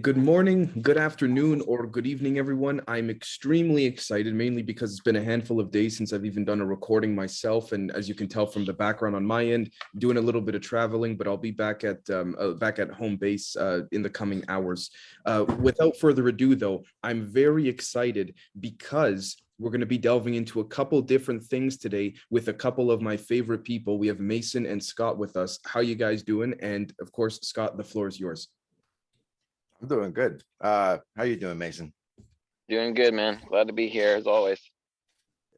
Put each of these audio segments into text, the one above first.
Good morning, good afternoon, or good evening, everyone. I'm extremely excited, mainly because it's been a handful of days since I've even done a recording myself. And as you can tell from the background on my end, doing a little bit of traveling, but I'll be back at um, uh, back at home base uh, in the coming hours. Uh, without further ado, though, I'm very excited because we're going to be delving into a couple different things today with a couple of my favorite people. We have Mason and Scott with us. How you guys doing? And of course, Scott, the floor is yours. I'm doing good. Uh, how you doing, Mason? Doing good, man. Glad to be here as always.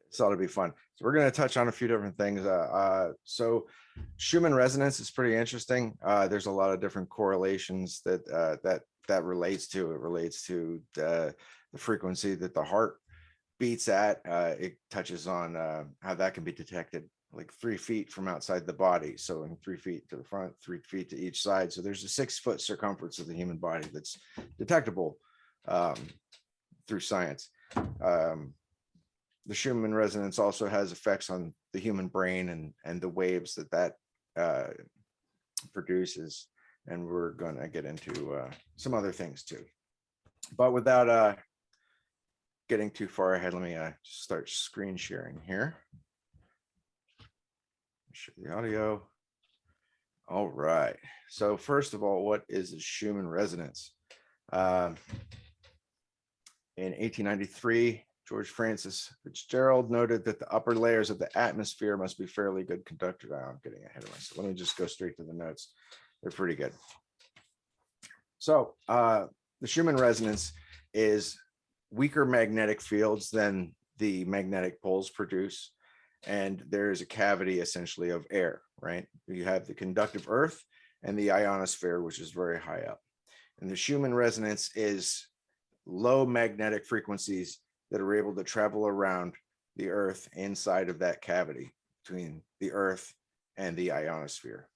It's ought to be fun. So we're gonna touch on a few different things. Uh, uh, so Schumann resonance is pretty interesting. Uh, there's a lot of different correlations that uh, that that relates to. It relates to the, the frequency that the heart beats at. Uh, it touches on uh, how that can be detected like three feet from outside the body. So in three feet to the front, three feet to each side. So there's a six foot circumference of the human body that's detectable um, through science. Um, the Schumann resonance also has effects on the human brain and and the waves that that uh, produces. And we're going to get into uh, some other things too. But without uh, getting too far ahead, let me uh, start screen sharing here. Share the audio. All right. So first of all, what is a Schumann resonance? Um, in 1893, George Francis Fitzgerald noted that the upper layers of the atmosphere must be fairly good conductors. Oh, I'm getting ahead of myself. Let me just go straight to the notes. They're pretty good. So uh, the Schumann resonance is weaker magnetic fields than the magnetic poles produce and there is a cavity essentially of air, right? You have the conductive earth and the ionosphere, which is very high up. And the Schumann resonance is low magnetic frequencies that are able to travel around the earth inside of that cavity between the earth and the ionosphere.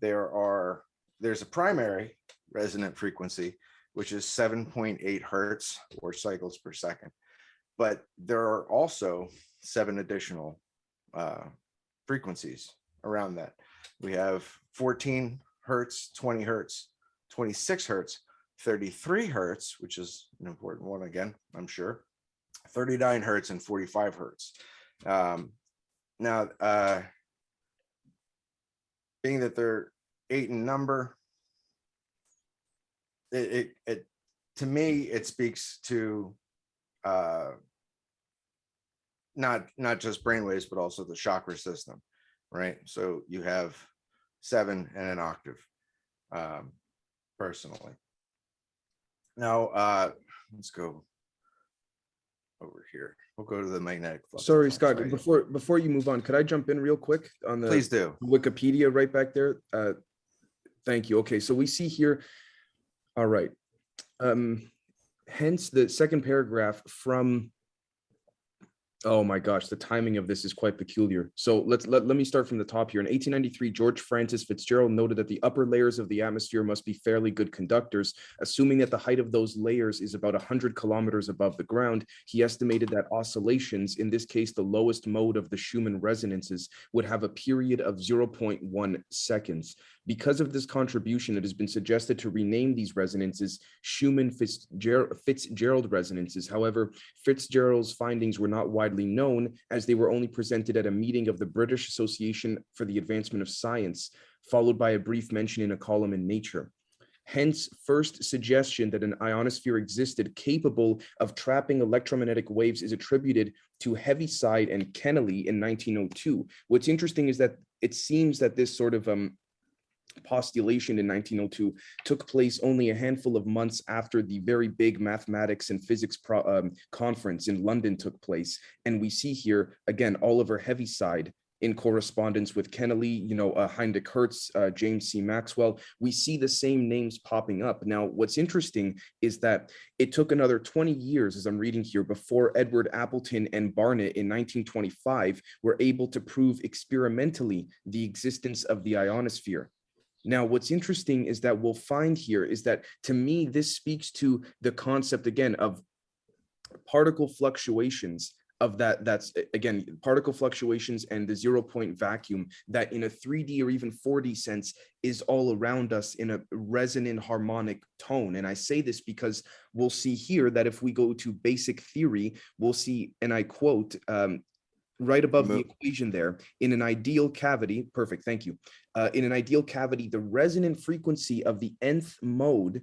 There are, there's a primary resonant frequency, which is 7.8 hertz or cycles per second. But there are also seven additional uh, frequencies around that. We have 14 hertz, 20 hertz, 26 hertz, 33 hertz, which is an important one again, I'm sure, 39 hertz and 45 hertz. Um, now, uh, being that they're eight in number, it, it, it to me, it speaks to uh, not not just brainwaves, but also the chakra system, right? So you have seven and an octave, um, personally. Now, uh, let's go over here. We'll go to the magnetic. flux Sorry, Scott, before, before you move on, could I jump in real quick on the? Please do. Wikipedia right back there. Uh, Thank you. Okay, so we see here, all right. Um, Hence, the second paragraph from, oh my gosh, the timing of this is quite peculiar. So let's, let, let me start from the top here. In 1893, George Francis Fitzgerald noted that the upper layers of the atmosphere must be fairly good conductors. Assuming that the height of those layers is about 100 kilometers above the ground, he estimated that oscillations, in this case, the lowest mode of the Schumann resonances, would have a period of 0.1 seconds. Because of this contribution, it has been suggested to rename these resonances Schumann Fitzgerald, resonances. However, Fitzgerald's findings were not widely known as they were only presented at a meeting of the British Association for the Advancement of Science, followed by a brief mention in a column in Nature. Hence, first suggestion that an ionosphere existed capable of trapping electromagnetic waves is attributed to Heaviside and Kennelly in 1902. What's interesting is that it seems that this sort of um, postulation in 1902 took place only a handful of months after the very big mathematics and physics pro- um, conference in London took place. And we see here again Oliver Heaviside in correspondence with Kennelly, you know, uh, Heinrich Hertz, uh, James C. Maxwell. We see the same names popping up. Now, what's interesting is that it took another 20 years, as I'm reading here, before Edward Appleton and Barnett in 1925 were able to prove experimentally the existence of the ionosphere. Now, what's interesting is that we'll find here is that to me, this speaks to the concept again of particle fluctuations of that that's again particle fluctuations and the zero point vacuum that in a 3d or even 4d sense is all around us in a resonant harmonic tone. And i say this because we'll see here that if we go to basic theory we'll see and i quote um, right above the equation there in an ideal cavity perfect thank you uh, in an ideal cavity the resonant frequency of the nth mode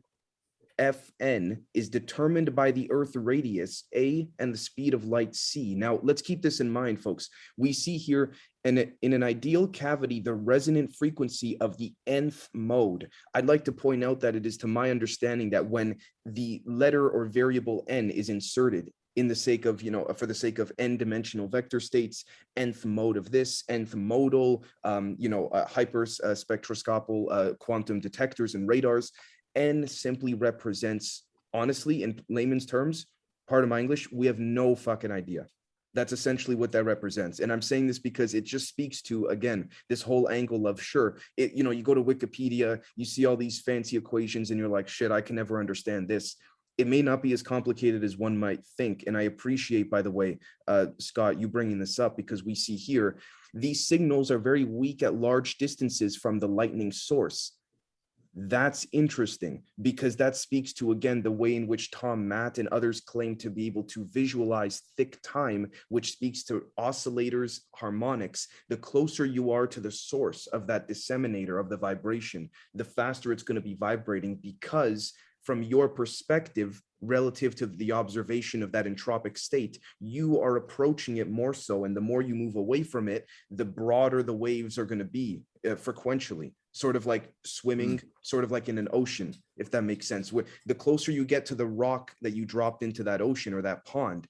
Fn is determined by the Earth radius A and the speed of light C. Now, let's keep this in mind, folks. We see here in, in an ideal cavity, the resonant frequency of the nth mode. I'd like to point out that it is to my understanding that when the letter or variable n is inserted in the sake of, you know, for the sake of n dimensional vector states, nth mode of this, nth modal, um, you know, uh, hyper uh, spectroscopal uh, quantum detectors and radars, N simply represents, honestly, in layman's terms, part of my English, we have no fucking idea. That's essentially what that represents. And I'm saying this because it just speaks to, again, this whole angle of sure, it, you know, you go to Wikipedia, you see all these fancy equations and you're like, shit, I can never understand this. It may not be as complicated as one might think. And I appreciate, by the way, uh, Scott, you bringing this up because we see here, these signals are very weak at large distances from the lightning source that's interesting because that speaks to again the way in which Tom Matt and others claim to be able to visualize thick time, which speaks to oscillators, harmonics. The closer you are to the source of that disseminator of the vibration, the faster it's going to be vibrating because from your perspective relative to the observation of that entropic state you are approaching it more so and the more you move away from it the broader the waves are going to be uh, frequentially sort of like swimming sort of like in an ocean if that makes sense. Where the closer you get to the rock that you dropped into that ocean or that pond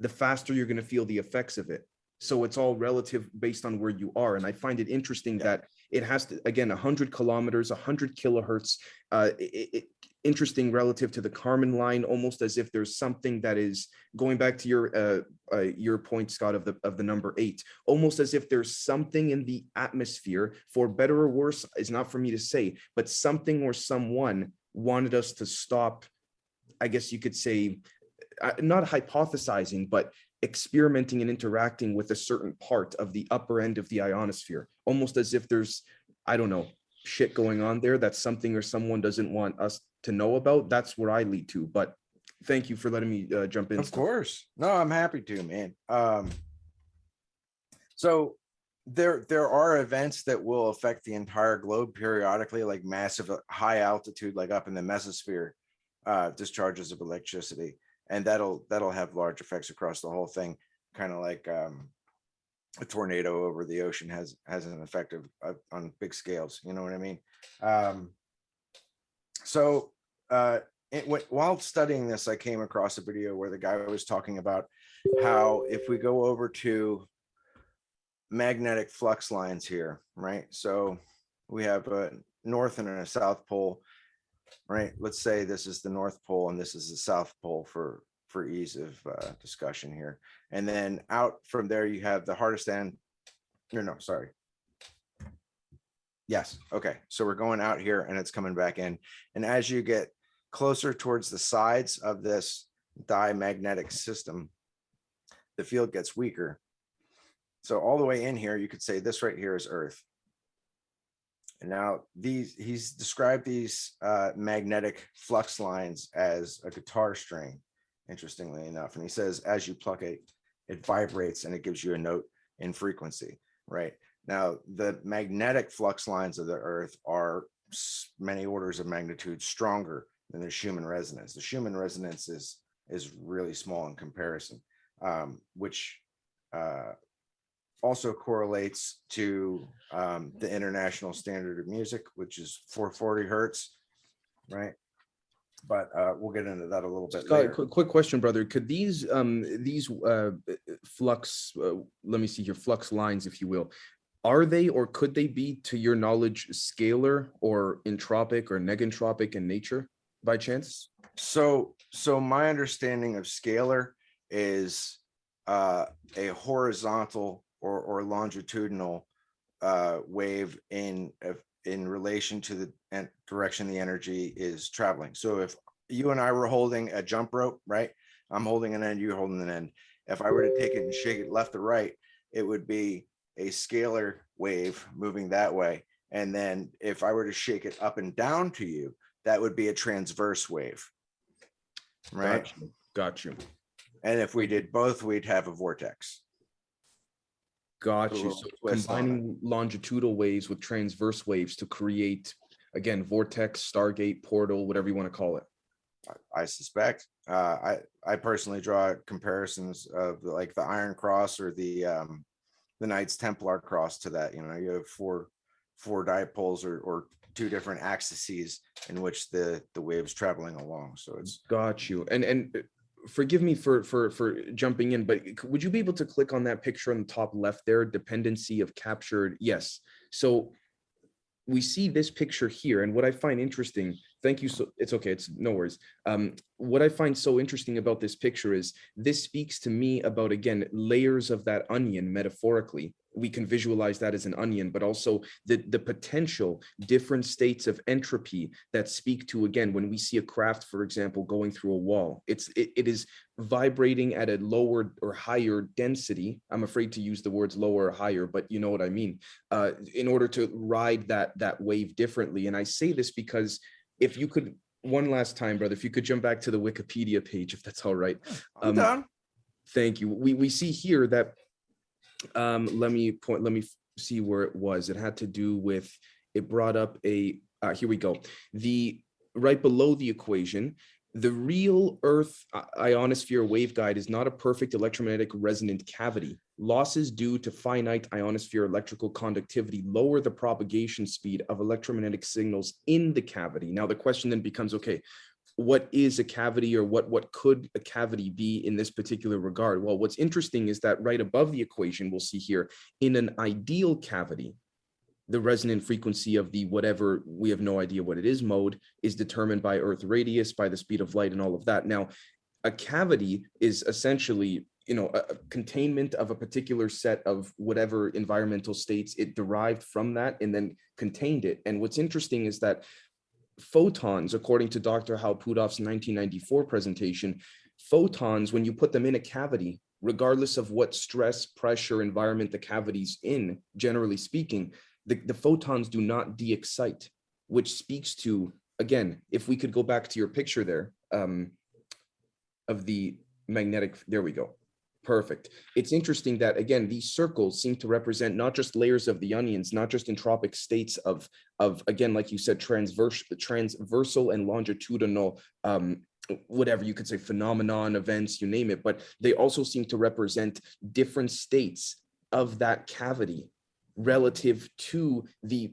the faster you're going to feel the effects of it. So it's all relative based on where you are and i find it interesting Yeah. that it has to again 100 kilometers 100 kilohertz uh it, it, interesting relative to the Kármán line, almost as if there's something that is going back to your uh, uh, your point, Scott, of the of the number eight, almost as if there's something in the atmosphere, for better or worse, is not for me to say, but something or someone wanted us to stop. I guess you could say, uh, not hypothesizing, but experimenting and interacting with a certain part of the upper end of the ionosphere, almost as if there's, I don't know, shit going on there that something or someone doesn't want us to know about. That's where I lead to. But thank you for letting me uh, jump in. Of course. No, I'm happy to, man. Um, so there there are events that will affect the entire globe periodically, like massive uh, high altitude, like up in the mesosphere, uh, discharges of electricity, and that'll that'll have large effects across the whole thing, kind of like um, a tornado over the ocean has has an effect of, of on big scales. You know what I mean? Um, so uh, it, wh- while studying this, I came across a video where the guy was talking about how if we go over to magnetic flux lines here, right? So we have a north and a south pole, right? Let's say this is the north pole and this is the south pole for for ease of uh, discussion here. And then out from there, you have the hardest end. No, no, sorry. Yes. Okay. So we're going out here and it's coming back in. And as you get closer towards the sides of this diamagnetic system, the field gets weaker. So all the way in here, you could say this right here is Earth. And now these, he's described these uh, magnetic flux lines as a guitar string, interestingly enough. And he says, as you pluck it, it vibrates and it gives you a note in frequency, right? Now, the magnetic flux lines of the Earth are many orders of magnitude stronger than the Schumann resonance. The Schumann resonance is is really small in comparison, um, which uh, also correlates to um, the international standard of music, which is 440 hertz, right? But uh, we'll get into that a little bit Scott, later. quick, quick question, brother. Could these um these uh flux uh, let me see here flux lines, if you will, are they or could they be, to your knowledge, scalar or entropic or negentropic in nature by chance? So, so my understanding of scalar is uh, a horizontal or, or longitudinal uh, wave in in relation to the direction the energy is traveling. So, if you and I were holding a jump rope, right? I'm holding an end, you're holding an end, If I were to take it and shake it left to right, it would be a scalar wave moving that way. And then if I were to shake it up and down to you, that would be a transverse wave. Right? Got you. Got you. And if we did both, we'd have a vortex. Got you. So twist on combining longitudinal waves with transverse waves to create, again, vortex, stargate, portal, whatever you want to call it. I- I suspect. Uh, I I personally draw comparisons of like the Iron Cross or the um, the Knights Templar cross to that. You know, you have four four dipoles or or two different axes in which the the waves traveling along. So it's Got you. And and uh, forgive me for for for jumping in, but would you be able to click on that picture on the top left there, dependency of captured? Yes. So we see this picture here, and what I find interesting, thank you. So it's okay, it's no worries. Um, what I find so interesting about this picture is this speaks to me about again layers of that onion metaphorically. We can visualize that as an onion, but also the the potential different states of entropy that speak to again when we see a craft, for example, going through a wall. It's it, it is vibrating at a lower or higher density. I'm afraid to use the words lower or higher, but you know what I mean. Uh, in order to ride that that wave differently, and I say this because if you could one last time, brother, if you could jump back to the Wikipedia page, if that's all right. I'm Um, done. Thank you. We we see here that um let me point let me see where it was. It had to do with it brought up a uh, here we go. The right below the equation, the real Earth ionosphere waveguide is not a perfect electromagnetic resonant cavity. Losses due to finite ionosphere electrical conductivity lower the propagation speed of electromagnetic signals in the cavity. Now the question then becomes okay, what is a cavity or what what could a cavity be in this particular regard? Well what's interesting is that right above the equation we'll see here in an ideal cavity the resonant frequency of the whatever we have no idea what it is mode is determined by earth radius by the speed of light and all of that. Now a cavity is essentially you know a, a containment of a particular set of whatever environmental states it derived from that and then contained it. And what's interesting is that photons, according to Dr. Hal Puthoff's 1994 presentation, photons, when you put them in a cavity, regardless of what stress, pressure, environment the cavity's in, generally speaking, the, the photons do not de-excite, which speaks to, again, if we could go back to your picture there um, of the magnetic, there we go. Perfect. It's interesting that, again, these circles seem to represent not just layers of the onions, not just entropic states of of again like you said transverse transversal and longitudinal um whatever you could say phenomenon events you name it but they also seem to represent different states of that cavity relative to the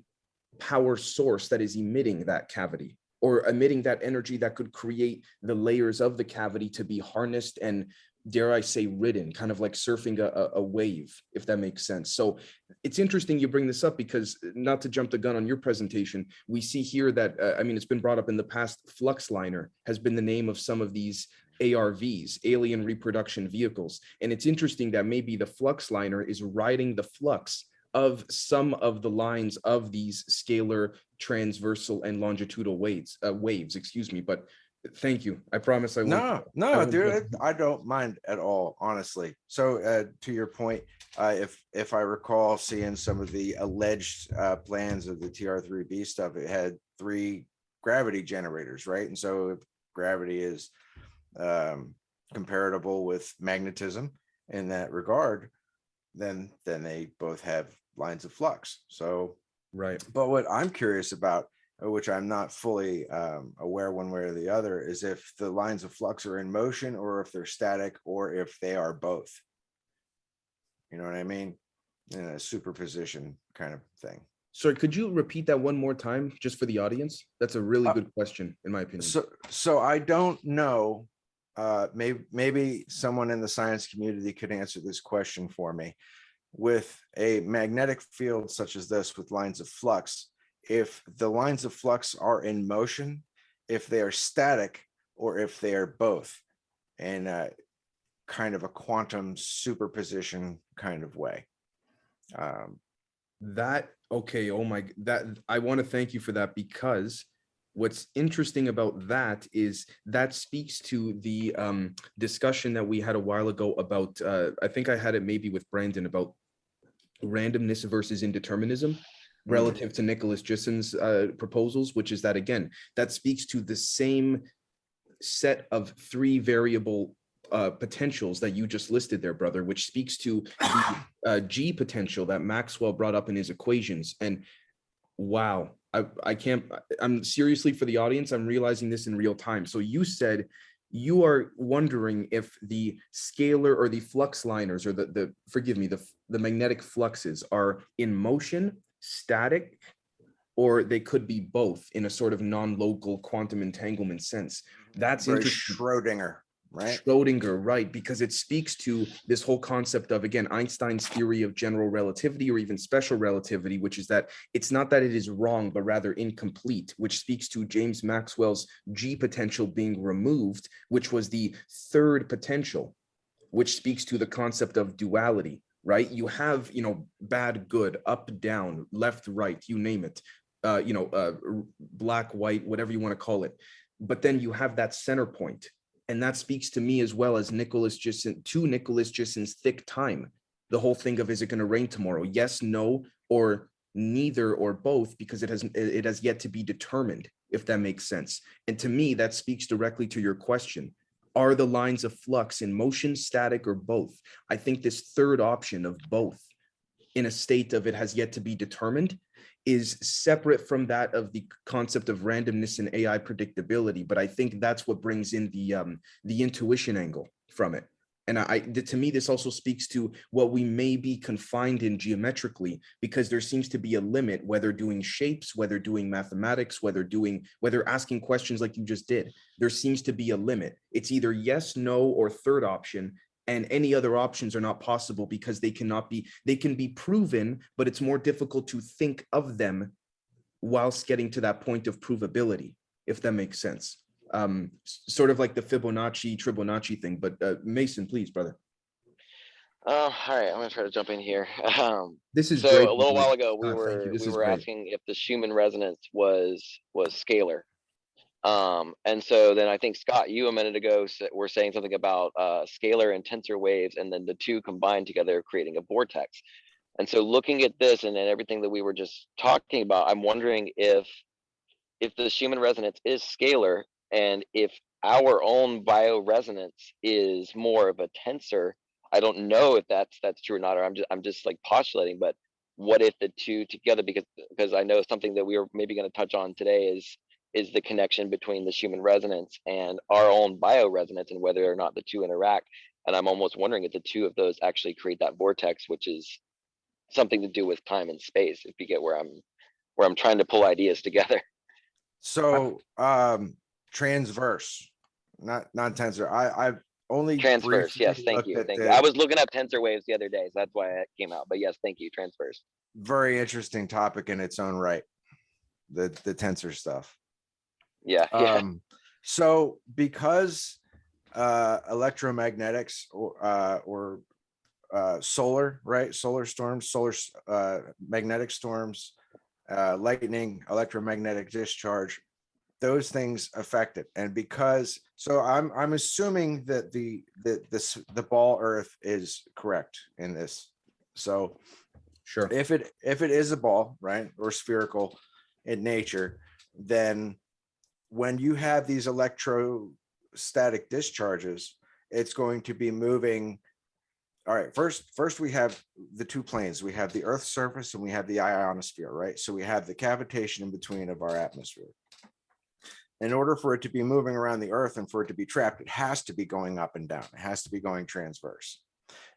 power source that is emitting that cavity or emitting that energy that could create the layers of the cavity to be harnessed and dare I say ridden, kind of like surfing a, a- wave, if that makes sense. So it's interesting you bring this up because uh, not to jump the gun on your presentation, we see here that, uh, I mean, it's been brought up in the past, Fluxliner has been the name of some of these ARVs, alien reproduction vehicles. And it's interesting that maybe the Fluxliner is riding the flux of some of the lines of these scalar, transversal, and longitudinal waves, uh, waves, excuse me. But thank you. I promise I won't. No, no, won't dude, it- I don't mind at all, honestly. So, uh, to your point, uh, if if I recall seeing some of the alleged uh, plans of the TR3B stuff, it had three gravity generators, right? And so, if gravity is um, comparable with magnetism in that regard, then then they both have lines of flux. So, Right. but what I'm curious about, which I'm not fully um, aware one way or the other, is if the lines of flux are in motion or if they're static or if they are both. You know what I mean? In a superposition kind of thing. Sorry, could you repeat that one more time just for the audience? That's a really Uh, good question, in my opinion. So, so I don't know. Uh, maybe, maybe someone in the science community could answer this question for me. With a magnetic field such as this with lines of flux, if the lines of flux are in motion, if they are static, or if they are both in a kind of a quantum superposition kind of way. Um, That okay, oh my that I want to thank you for that because what's interesting about that is that speaks to the um, discussion that we had a while ago about, uh, I think I had it maybe with Brandon about randomness versus indeterminism relative to Nicolas Gisin's uh, proposals, which is that again, that speaks to the same set of three variable uh, potentials that you just listed there, brother, which speaks to the uh, G potential that Maxwell brought up in his equations. And wow, I, I can't, I'm seriously for the audience, I'm realizing this in real time. So you said you are wondering if the scalar or the flux liners or the, the, forgive me, the, the magnetic fluxes are in motion, static, or they could be both in a sort of non-local quantum entanglement sense. Mm-hmm. That's Very interesting. Schrodinger, right? Schrodinger, right, because it speaks to this whole concept of, again, Einstein's theory of general relativity or even special relativity, which is that it's not that it is wrong, but rather incomplete, which speaks to James Maxwell's G potential being removed, which was the third potential, which speaks to the concept of duality, right? You have, you know, bad, good, up, down, left, right, you name it, uh, you know, uh, black, white, whatever you want to call it. But then you have that center point, and that speaks to me as well as Nicolas Gisin to Nicolas Gisin's thick time. The whole thing of is it going to rain tomorrow? Yes, no, or neither or both, because it has it has yet to be determined, if that makes sense. And to me, that speaks directly to your question. Are the lines of flux in motion, static, or both? I think this third option of both in a state of it has yet to be determined is separate from that of the concept of randomness and AI predictability. But I think that's what brings in the um, the intuition angle from it. And I, to me, this also speaks to what we may be confined in geometrically, because there seems to be a limit, whether doing shapes, whether doing mathematics, whether doing, whether asking questions like you just did, there seems to be a limit. It's either yes, no, or third option. And any other options are not possible because they cannot be, they can be proven, but it's more difficult to think of them whilst getting to that point of provability, if that makes sense. Um, sort of like the Fibonacci, Tribonacci thing, but uh, Mason, please, brother. Oh, all right, I'm gonna try to jump in here. Um, This is so great. a little by the way. while ago, we Uh, you. were, we were great. asking if the Schumann resonance was, was scalar. Um, and so then I think Scott, you a minute ago were saying something about, uh, scalar and tensor waves and then the two combined together creating a vortex. And so looking at this and then everything that we were just talking about, I'm wondering if, if the Schumann resonance is scalar and if our own bioresonance is more of a tensor, I don't know if that's, that's true or not, or I'm just, I'm just like postulating, but what if the two together, because, because I know something that we are maybe gonna touch on today is, is the connection between the human resonance and our own bioresonance and whether or not the two interact. And I'm almost wondering if the two of those actually create that vortex, which is something to do with time and space, if you get where I'm, where I'm trying to pull ideas together. So, um, transverse, not, not tensor. I, I've only. Transverse, yes, thank looked you, at thank you. I was looking up tensor waves the other day, so that's why it came out, but yes, thank you, transverse. Very interesting topic in its own right. The, the tensor stuff. Yeah, yeah, Um, so because, uh, electromagnetics or, uh, or, uh, solar, right? Solar storms, solar, s- uh, magnetic storms, uh, lightning, electromagnetic discharge, those things affect it. And because, so I'm, I'm assuming that the, that this, the ball earth is correct in this. So Sure. if it if it is a ball right or spherical in nature then when you have these electrostatic discharges it's going to be moving all right first first we have the two planes we have the earth's surface and we have the ionosphere right so we have the cavitation in between of our atmosphere in order for it to be moving around the earth and for it to be trapped it has to be going up and down it has to be going transverse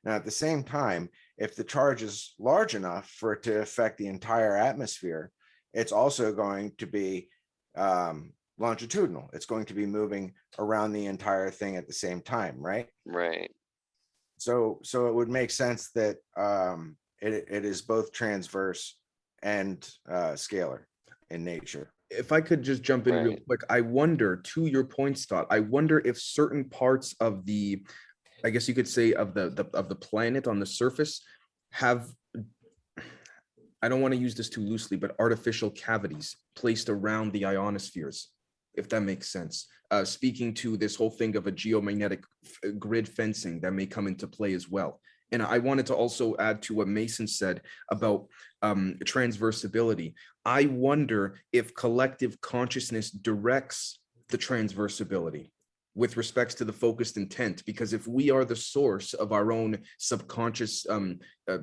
now at the same time if the charge is large enough for it to affect the entire atmosphere, it's also going to be um, longitudinal. It's going to be moving around the entire thing at the same time, right? right. So, so it would make sense that um, it, it is both transverse and uh, scalar in nature. If I could just jump in real quick, I wonder to your point, Scott, I wonder if certain parts of the, I guess you could say of the, the of the planet on the surface have, I don't want to use this too loosely, but artificial cavities placed around the ionospheres, if that makes sense. Uh, speaking to this whole thing of a geomagnetic f- grid fencing that may come into play as well. And I wanted to also add to what Mason said about um, transversibility. I wonder if collective consciousness directs the transversibility with respects to the focused intent, because if we are the source of our own subconscious um, uh,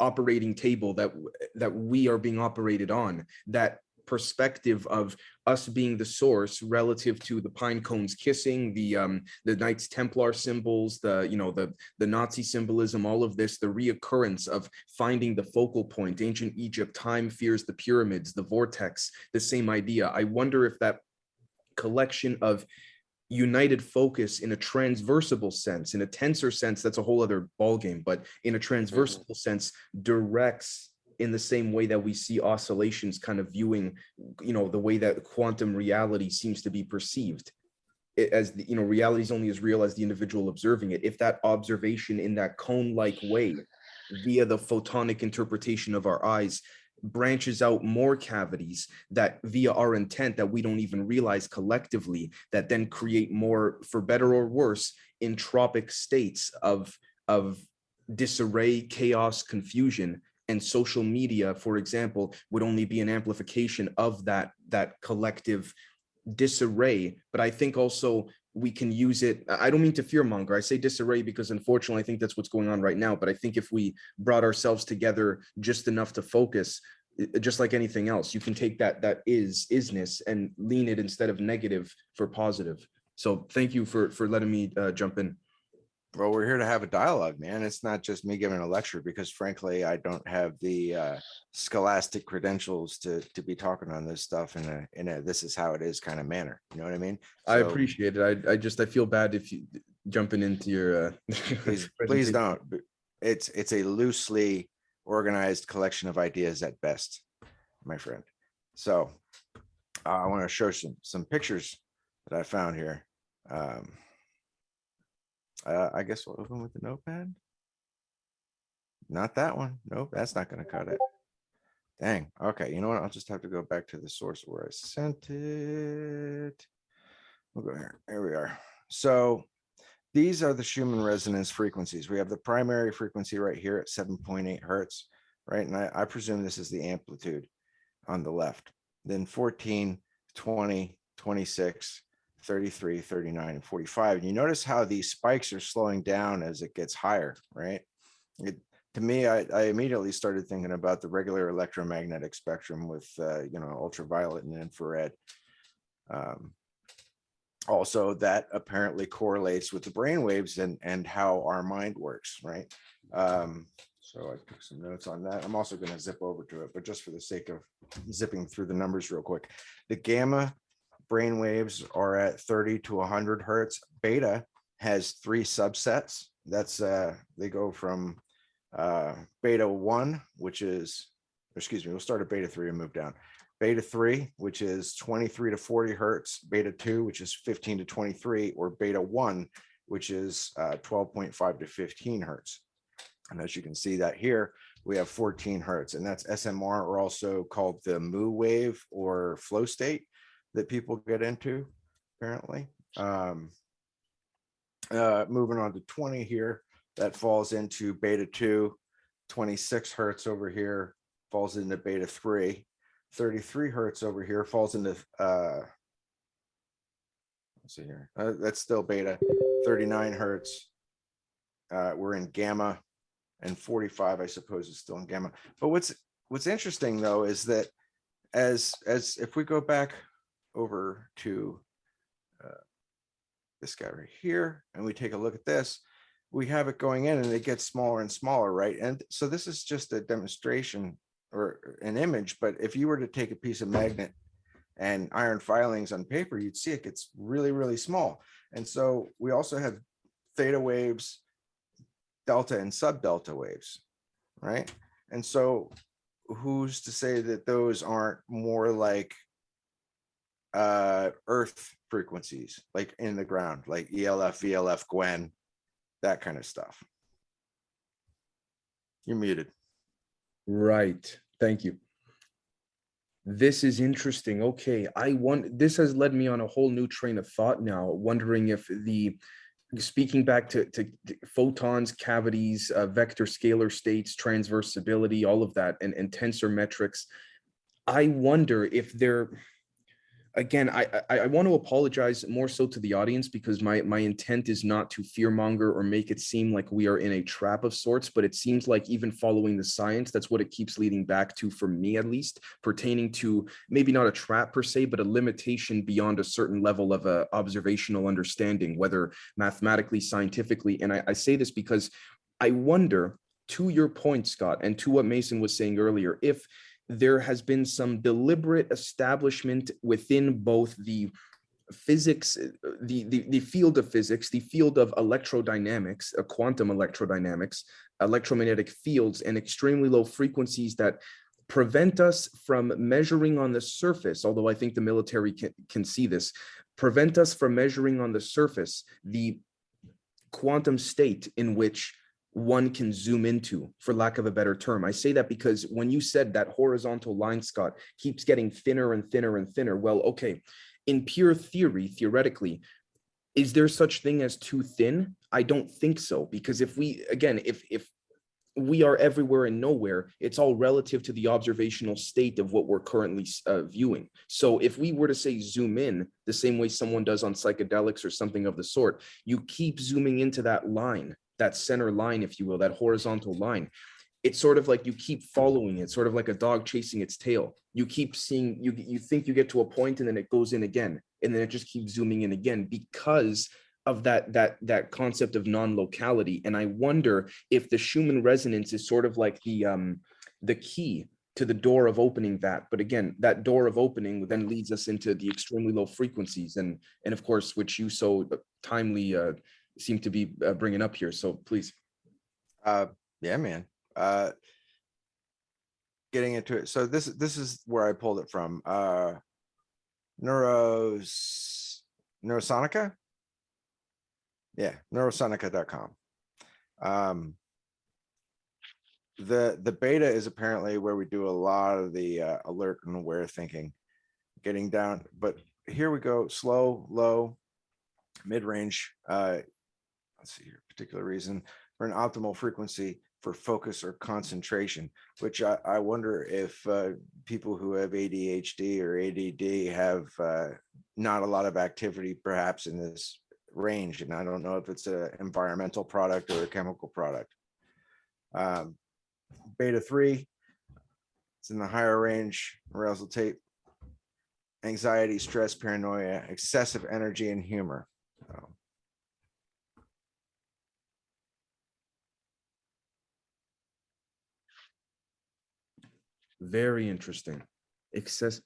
operating table that that we are being operated on, that perspective of us being the source relative to the pine cones kissing, the um, the Knights Templar symbols, the you know the the Nazi symbolism, all of this, the reoccurrence of finding the focal point, ancient Egypt, time fears the pyramids, the vortex, the same idea. I wonder if that collection of united focus in a transversible sense, in a tensor sense, that's a whole other ballgame, but in a transversible sense, directs in the same way that we see oscillations kind of viewing, you know, the way that quantum reality seems to be perceived. It, as the, you know, reality is only as real as the individual observing it. If that observation in that cone-like way via the photonic interpretation of our eyes branches out more cavities that via our intent that we don't even realize collectively that then create more for better or worse entropic states of of disarray chaos confusion and social media for example would only be an amplification of that that collective disarray. But i think also we can use it i don't mean to fearmonger i say disarray because unfortunately i think that's what's going on right now. But i think if we brought ourselves together just enough to focus just like anything else you can take that that is isness and lean it instead of negative for positive. So thank you for for letting me uh, jump in Well, we're here to have a dialogue, man. It's not just me giving a lecture because frankly, I don't have the uh, scholastic credentials to to be talking on this stuff in a in a this is how it is kind of manner. You know what I mean? i appreciate it i i just i feel bad if you jumping into your uh Please, please don't. It's it's a loosely organized collection of ideas at best, my friend. So uh, I want to show some some pictures that I found here. Um, uh, I guess we'll open with the notepad. Not that one. Nope, that's not going to cut it. Dang. Okay, you know what? I'll just have to go back to the source where I sent it. We'll go here. There we are. So these are the Schumann resonance frequencies. We have the primary frequency right here at 7.8 hertz, right? And I, I presume this is the amplitude on the left. Then 14, 20, 26, 33, 39, and 45. And you notice how these spikes are slowing down as it gets higher, right? It, to me, I, I immediately started thinking about the regular electromagnetic spectrum with, uh, you know, ultraviolet and infrared. Um, also, that apparently correlates with the brain waves and, and how our mind works, right? Um, so I took some notes on that. I'm also going to zip over to it, but just for the sake of zipping through the numbers real quick. The gamma brain waves are at 30 to 100 hertz. Beta has three subsets. That's uh, they go from uh, beta one, which is, excuse me, we'll start at beta three and move down. Beta three, which is 23 to 40 hertz, beta two, which is 15 to 23, or beta one, which is uh, 12.5 to 15 hertz. And as you can see that here, we have 14 hertz, and that's SMR, or also called the mu wave or flow state that people get into, apparently. Um, uh, moving on to 20 here, that falls into beta 2, 26 hertz over here falls into beta 3, 33 hertz over here falls into uh, let's see here, uh, that's still beta, 39 hertz. Uh, we're in gamma and 45, I suppose, is still in gamma. But what's what's interesting though is that as as if we go back over to uh, this guy right here and we take a look at this, we have it going in and it gets smaller and smaller, right? And so this is just a demonstration or an image, but if you were to take a piece of magnet and iron filings on paper, you'd see it gets really, really small. And so we also have theta waves, delta and sub-delta waves, right? And so who's to say that those aren't more like uh earth frequencies, like in the ground, like ELF, VLF, GWEN, that kind of stuff. You're muted. Right. Thank you. This is interesting. Okay, I want, this has led me on a whole new train of thought now, wondering if the, speaking back to, to to photons, cavities, uh, vector scalar states, transversibility all of that, and, and tensor metrics. I wonder if they're, again, I, I, I want to apologize more so to the audience because my, my intent is not to fearmonger or make it seem like we are in a trap of sorts, but it seems like even following the science, that's what it keeps leading back to, for me at least, pertaining to maybe not a trap per se, but a limitation beyond a certain level of uh, observational understanding, whether mathematically, scientifically. And I, I say this because I wonder, to your point, Scott, and to what Mason was saying earlier, if there has been some deliberate establishment within both the physics, the, the, the field of physics, the field of electrodynamics, uh, quantum electrodynamics, electromagnetic fields, and extremely low frequencies that prevent us from measuring on the surface, although I think the military can, can see this, prevent us from measuring on the surface the quantum state in which one can zoom into, for lack of a better term. I say that because when you said that horizontal line, Scott, keeps getting thinner and thinner and thinner, well, okay, in pure theory, theoretically, is there such thing as too thin? I don't think so, because if we, again, if, if we are everywhere and nowhere, it's all relative to the observational state of what we're currently uh, viewing. So if we were to say zoom in the same way someone does on psychedelics or something of the sort, you keep zooming into that line that center line, if you will, that horizontal line. It's sort of like you keep following it, sort of like a dog chasing its tail. You keep seeing, you, you think you get to a point and then it goes in again, and then it just keeps zooming in again because of that that that concept of non-locality. And I wonder if the Schumann resonance is sort of like the um the key to the door of opening that. But again, that door of opening then leads us into the extremely low frequencies and and of course, which you so timely uh, seem to be uh, bringing up here. So please. Uh, yeah, man. Uh, getting into it. So this this is where I pulled it from. Uh, Neuros Neurosonica. Yeah, neurosonica.com. Um, the the beta is apparently where we do a lot of the uh, alert and aware thinking, getting down. But here we go, slow, low, mid range. Uh, let's see here, particular reason for an optimal frequency for focus or concentration, which I, I wonder if uh, people who have ADHD or ADD have uh, not a lot of activity perhaps in this range. And I don't know if it's an environmental product or a chemical product. Um, beta 3, it's in the higher range, arousal tape, anxiety, stress, paranoia, excessive energy, and humor. So, Very interesting. Excess.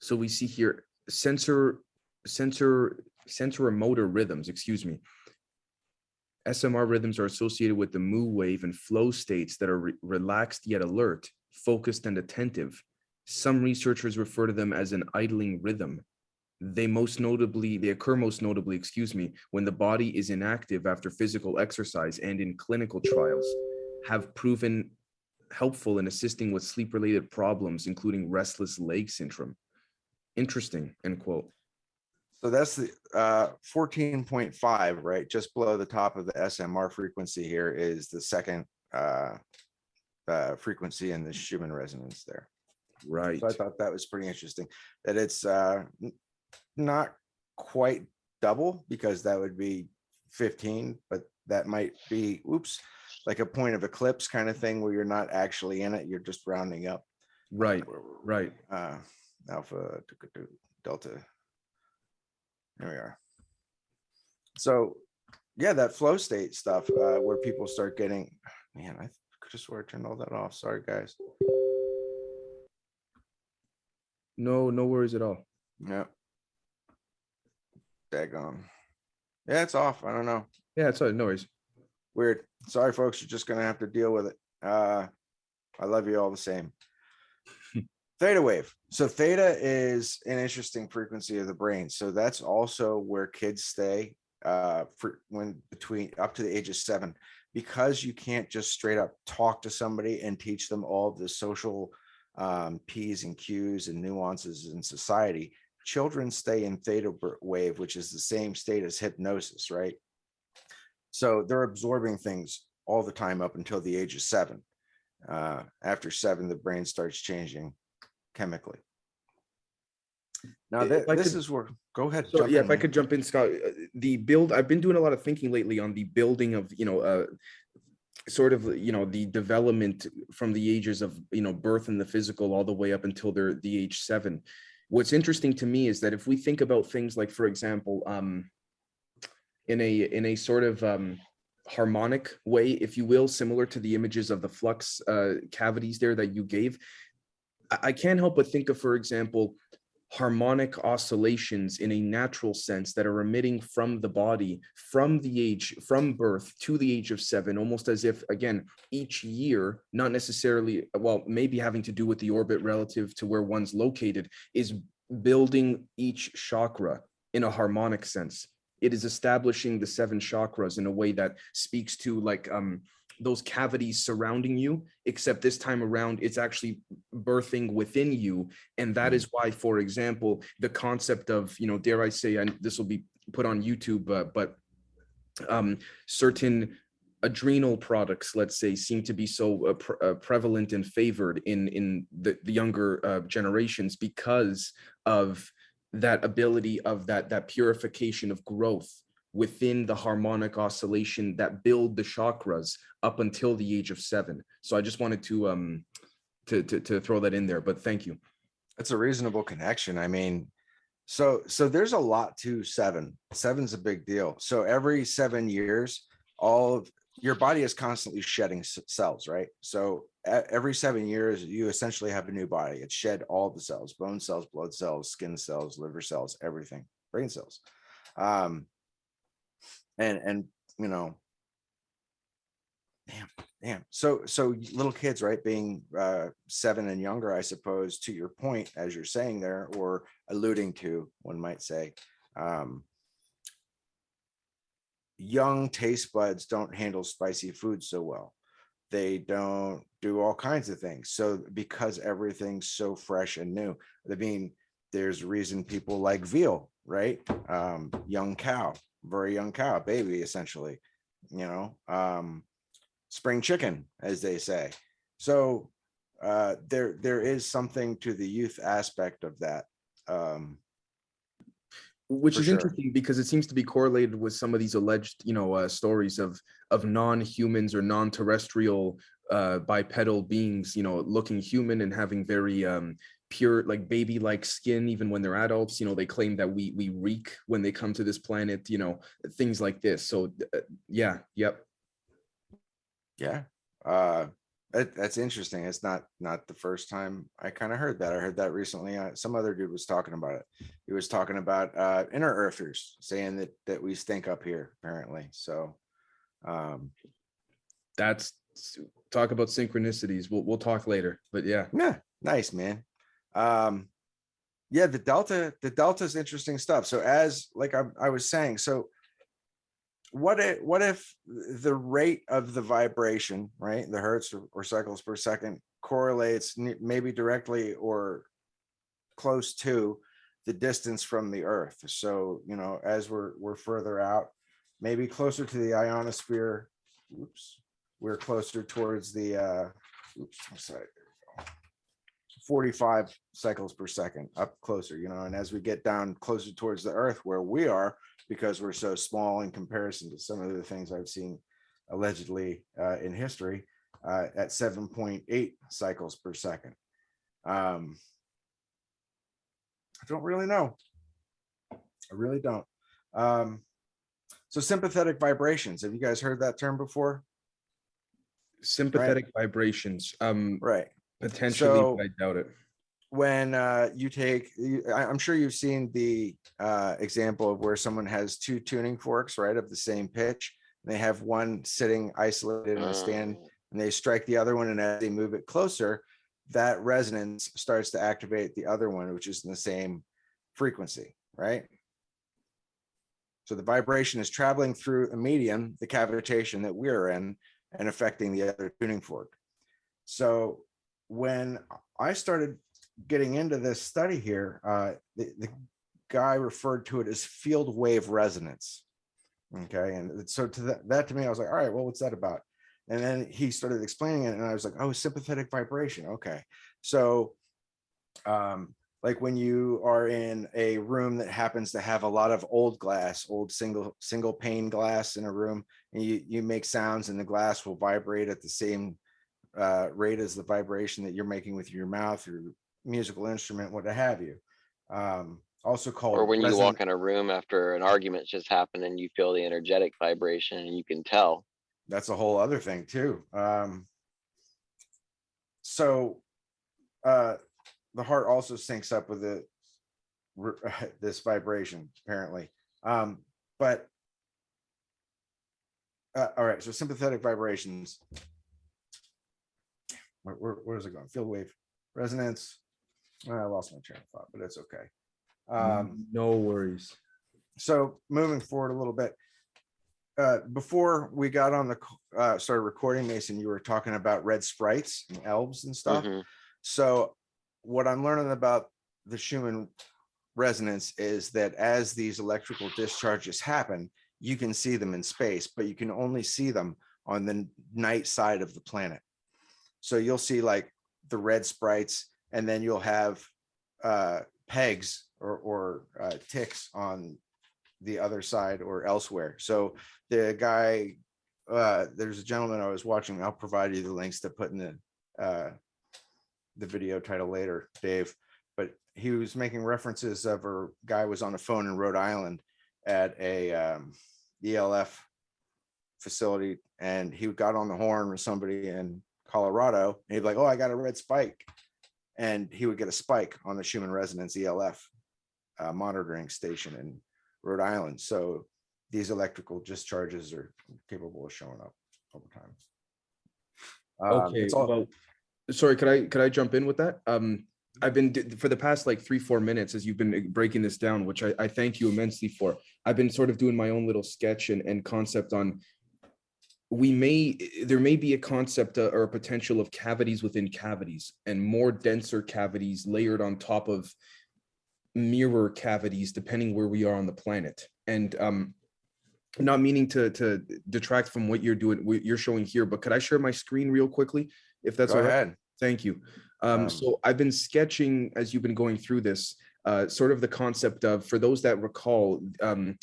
So we see here sensor, sensor, sensor motor rhythms, excuse me. SMR rhythms are associated with the mu wave and flow states that are re- relaxed yet alert, focused and attentive. Some researchers refer to them as an idling rhythm. They most notably, they occur most notably, excuse me, when the body is inactive after physical exercise and in clinical trials have proven helpful in assisting with sleep related problems, including restless leg syndrome. Interesting, end quote. So that's the uh, 14.5, right? Just below the top of the SMR frequency here is the second uh, uh, frequency in the Schumann resonance there. Right. So I thought that was pretty interesting that it's uh, not quite double because that would be 15, but that might be, oops, like a point of eclipse kind of thing where you're not actually in it, you're just rounding up. Right, right. uh, alpha, delta. There we are. So, yeah, that flow state stuff, uh, where people start getting, man, I could have swore I turned all that off. Sorry, guys. No, no worries at all. Yeah. Daggone. Yeah, it's off. I don't know. Yeah, it's all no worries. Weird. Sorry, folks. You're just gonna have to deal with it. Uh, I love you all the same. theta wave. So theta is an interesting frequency of the brain. So that's also where kids stay uh, for when between up to the age of seven, because you can't just straight up talk to somebody and teach them all the social um, P's and Q's and nuances in society, children stay in theta wave, which is the same state as hypnosis, right? So they're absorbing things all the time up until the age of seven. Uh, after seven, the brain starts changing chemically. Now, I this could- is where, go ahead. So yeah, in, if I could jump in, Scott, uh, the build, I've been doing a lot of thinking lately on the building of, you know, uh, sort of, you know, the development from the ages of, you know, birth and the physical all the way up until they're the age seven. What's interesting to me is that if we think about things like, for example, um, in a, in a sort of, um, harmonic way, if you will, similar to the images of the flux, uh, cavities there that you gave, I, I can't help but think of, for example, harmonic oscillations in a natural sense that are emitting from the body from the age from birth to the age of seven almost as if again each year not necessarily well maybe having to do with the orbit relative to where one's located is building each chakra in a harmonic sense it is establishing the seven chakras in a way that speaks to like um those cavities surrounding you except this time around it's actually birthing within you. And that is why for example the concept of you know dare i say and this will be put on youtube uh, but um certain adrenal products let's say seem to be so uh, pre- uh, prevalent and favored in in the, the younger uh, generations because of that ability of that that purification of growth within the harmonic oscillation that build the chakras up until the age of seven so i just wanted to um to to, to throw that in there but thank you It's a reasonable connection. I mean, so so there's a lot to seven. Seven's a big deal. So every seven years, all of your body is constantly shedding cells, right? So every seven years, you essentially have a new body. It shed all the cells, bone cells, blood cells, skin cells, liver cells, everything, brain cells. Um, and and you know, damn, damn. So so little kids, right, being uh seven and younger, I suppose, to your point, as you're saying there, or alluding to, one might say. Um young taste buds don't handle spicy food so well. They don't do all kinds of things. So because everything's so fresh and new, I mean, there's a reason people like veal, right? Um, young cow, very young cow, baby, essentially, you know, um, spring chicken, as they say. So uh, there there is something to the youth aspect of that. Um, which For is sure. interesting because it seems to be correlated with some of these alleged you know uh, stories of of non-humans or non-terrestrial uh bipedal beings you know looking human and having very um pure like baby like skin even when they're adults. You know they claim that we we reek when they come to this planet you know things like this. So uh, yeah yep. Yeah, uh, that, that's interesting. It's not not the first time I kind of heard that. I heard that recently. Uh, some other dude was talking about it. He was talking about uh, inner earthers, saying that that we stink up here apparently. So um, that's talk about synchronicities we'll, we'll talk later but yeah Yeah, nice man. Um, yeah, the delta, the delta is interesting stuff. So as like I, I was saying, so what if what if the rate of the vibration, right, the hertz or, or cycles per second correlates maybe directly or close to the distance from the Earth? So you know, as we're we're further out, maybe closer to the ionosphere. Oops, we're closer towards the. uh Oops, I'm sorry. 45 cycles per second up closer, you know, and as we get down closer towards the earth where we are, because we're so small in comparison to some of the things I've seen allegedly uh, in history, uh, at 7.8 cycles per second. Um, I don't really know. I really don't. Um, so sympathetic vibrations, have you guys heard that term before? sympathetic vibrations um Right. potentially So- i doubt it when uh, you take, I'm sure you've seen the uh, example of where someone has two tuning forks, right, of the same pitch. They have one sitting isolated in a stand, Mm, and they strike the other one, and as they move it closer, that resonance starts to activate the other one, which is in the same frequency, right? So the vibration is traveling through a medium, the cavitation that we're in, and affecting the other tuning fork. So when I started getting into this study here, uh, the, the guy referred to it as field wave resonance. Okay, and so to that, that to me, I was like, all right, well, what's that about? And then he started explaining it, and I was like, oh, sympathetic vibration. Okay, so um, like when you are in a room that happens to have a lot of old glass, old single single pane glass in a room, and you you make sounds, and the glass will vibrate at the same uh, rate as the vibration that you're making with your mouth, your musical instrument, what to have you. Um, also called Or when you walk in a room after an argument just happened and you feel the energetic vibration and you can tell. that's a whole other thing too. Um, so uh, the heart also syncs up with the this vibration apparently. Um, but uh, all right, so sympathetic vibrations. Where, where, where's it going? Field wave resonance. I lost my train of thought, but it's okay. Um, No worries. so moving forward a little bit. Uh, before we got on the, c- uh, started recording, Mason, you were talking about red sprites and elves and stuff. Mhm. So what I'm learning about the Schumann resonance is that as these electrical discharges happen, you can see them in space, but you can only see them on the n- night side of the planet. So you'll see like the red sprites, and then you'll have uh, pegs or, or uh, ticks on the other side or elsewhere. So the guy, uh, there's a gentleman I was watching. I'll provide you the links to put in the uh, the video title later, Dave. But he was making references of a guy was on a phone in Rhode Island at a um, ELF facility, and he got on the horn with somebody in Colorado, and he'd be like, "Oh, I got a red spike," and he would get a spike on the Schumann resonance ELF uh, monitoring station in Rhode Island. So these electrical discharges are capable of showing up over time. Um, Okay, it's all- well, sorry, could I, could I jump in with that? Um, I've been, d- for the past like three, four minutes, as you've been uh, breaking this down, which I, I thank you immensely for. I've been sort of doing my own little sketch and, and concept on we may, there may be a concept uh, or a potential of cavities within cavities and more denser cavities layered on top of mirror cavities, depending where we are on the planet. And um, not meaning to to detract from what you're doing, what you're showing here, but could I share my screen real quickly? If that's Go all right? Thank you. Um, Um, so I've been sketching as you've been going through this, uh, sort of the concept of, for those that recall, um,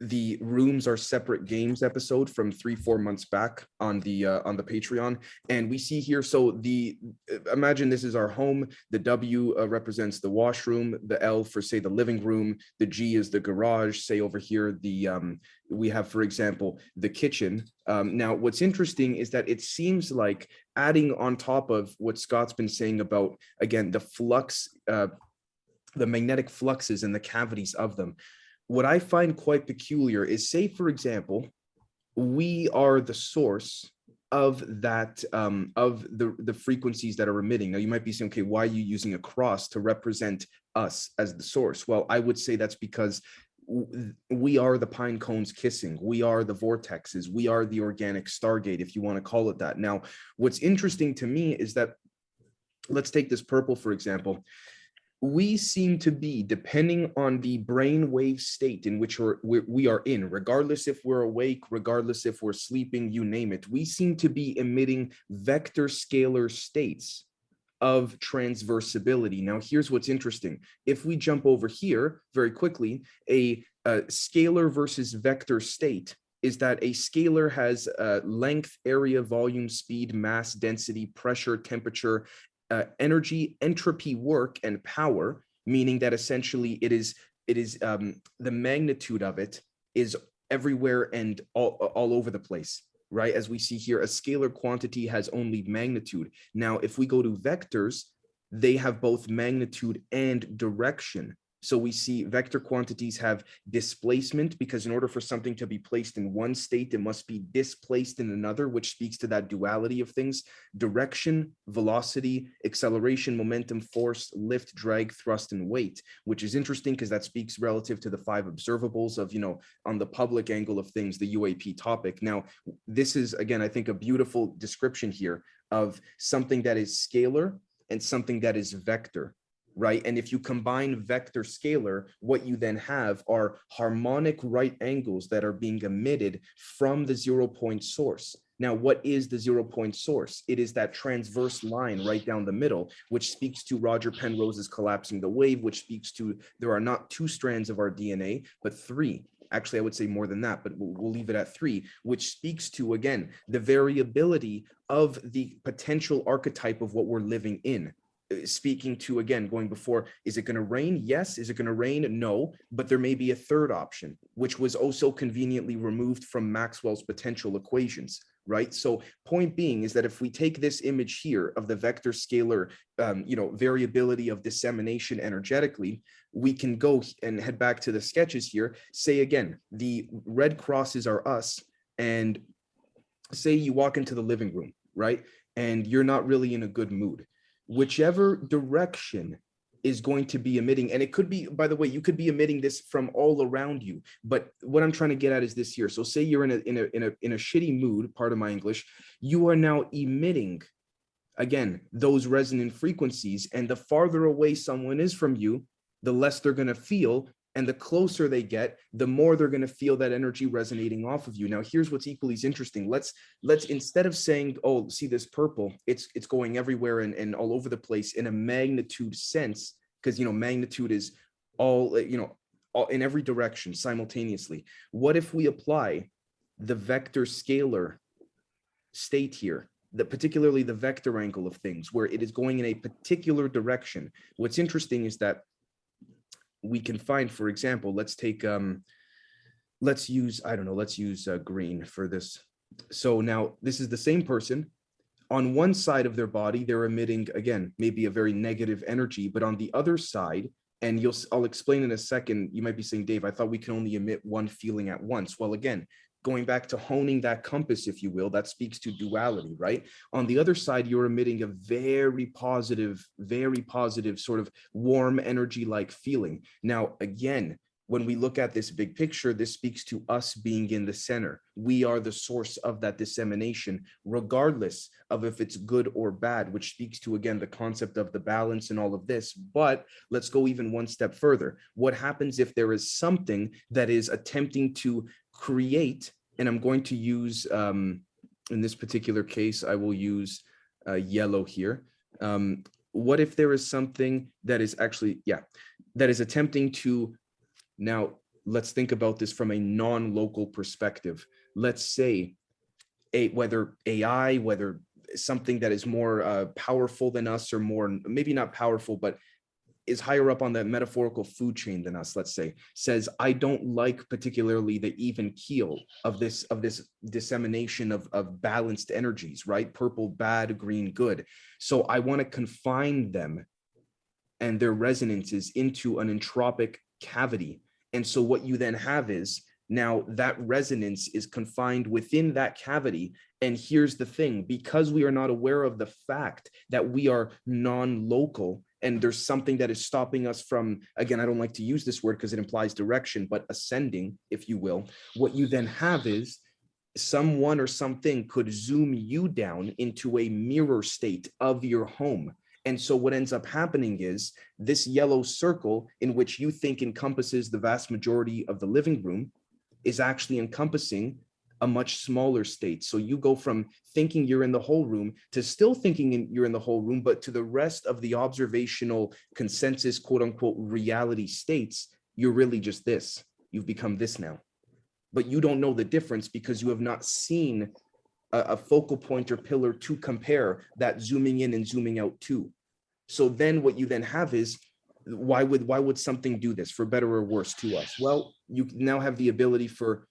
the rooms are separate games episode from three, four months back on the, uh, on the Patreon. And we see here, so the, uh, imagine this is our home. The W uh, represents the washroom, the L for say the living room, the G is the garage, say over here, the, um, we have, for example, the kitchen. Um, now, what's interesting is that it seems like adding on top of what Scott's been saying about, again, the flux, uh, the magnetic fluxes and the cavities of them. What I find quite peculiar is say, for example, we are the source of that um of the the frequencies that are emitting. Now you might be saying okay why are you using a cross to represent us as the source? Well i would say that's because we are the pine cones kissing. We are the vortexes. We are the organic stargate if you want to call it that. Now what's interesting to me is that let's take this purple for example we seem to be depending on the brain wave state in which we're, we are in regardless if we're awake regardless if we're sleeping you name it we seem to be emitting vector scalar states of transversibility. Now here's what's interesting. If we jump over here very quickly a, uh scalar versus vector state is that a scalar has uh, length, area, volume, speed, mass, density, pressure, temperature, uh, energy, entropy, work, and power, meaning that essentially it is it is um, the magnitude of it is everywhere and all all over the place, right? As we see here, a scalar quantity has only magnitude. Now, if we go to vectors, they have both magnitude and direction. So we see vector quantities have displacement because in order for something to be placed in one state, it must be displaced in another, which speaks to that duality of things direction, velocity, acceleration, momentum, force, lift, drag, thrust, and weight, which is interesting because that speaks relative to the five observables of, you know, on the public angle of things, the UAP topic. Now, this is, again, I think a beautiful description here of something that is scalar and something that is vector, right? And if you combine vector scalar, what you then have are harmonic right angles that are being emitted from the zero point source. Now, what is the zero point source? It is that transverse line right down the middle, which speaks to Roger Penrose's collapsing the wave, which speaks to there are not two strands of our DNA, but three. Actually, I would say more than that, but we'll, leave it at three, which speaks to, again, the variability of the potential archetype of what we're living in. Speaking to, again, going before, is it going to rain? Yes. Is it going to rain? No. But there may be a third option, which was also conveniently removed from Maxwell's potential equations right? So point being is that if we take this image here of the vector scalar, um, you know, variability of dissemination energetically, we can go and head back to the sketches here. Say again, the red crosses are us, and say you walk into the living room, right? And you're not really in a good mood. Whichever direction is going to be emitting, and it could be, by the way, you could be emitting this from all around you. But what I'm trying to get at is this here. So say you're in a in a in a in a shitty mood, part of my English, you are now emitting again those resonant frequencies, and the farther away someone is from you, the less they're going to feel and the closer they get the more they're going to feel that energy resonating off of you. Now here's what's equally as interesting. Let's let's instead of saying oh see this purple it's it's going everywhere and, and all over the place in a magnitude sense because you know magnitude is all uh, you know all in every direction simultaneously. What if we apply the vector scalar state here the particularly the vector angle of things where it is going in a particular direction? What's interesting is that we can find for example let's take um let's use i don't know let's use uh, green for this. So now this is the same person. On one side of their body they're emitting again maybe a very negative energy but on the other side and you'll i'll explain in a second you might be saying dave i thought we can only emit one feeling at once. Well again going back to honing that compass if you will that speaks to duality right? On the other side you're emitting a very positive very positive sort of warm energy like feeling. Now again when we look at this big picture this speaks to us being in the center. We are the source of that dissemination regardless of if it's good or bad which speaks to again the concept of the balance and all of this. But let's go even one step further. What happens if there is something that is attempting to create and i'm going to use um in this particular case i will use uh, yellow here. Um what if there is something that is actually yeah that is attempting to now let's think about this from a non-local perspective. Let's say a whether ai whether something that is more uh, powerful than us or more maybe not powerful but is higher up on the metaphorical food chain than us let's say says i don't like particularly the even keel of this of this dissemination of of balanced energies right? Purple bad green good. So i want to confine them and their resonances into an entropic cavity. And so what you then have is now that resonance is confined within that cavity. And here's the thing because we are not aware of the fact that we are non-local and there's something that is stopping us from again i don't like to use this word because it implies direction but ascending if you will. What you then have is someone or something could zoom you down into a mirror state of your home. And so what ends up happening is this yellow circle in which you think encompasses the vast majority of the living room is actually encompassing a much smaller state. So you go from thinking you're in the whole room to still thinking in, you're in the whole room, but to the rest of the observational consensus, quote unquote, reality states, you're really just this. You've become this now. But you don't know the difference because you have not seen a, a focal point or pillar to compare that zooming in and zooming out to. So then what you then have is why would why would something do this for better or worse to us? Well, you now have the ability for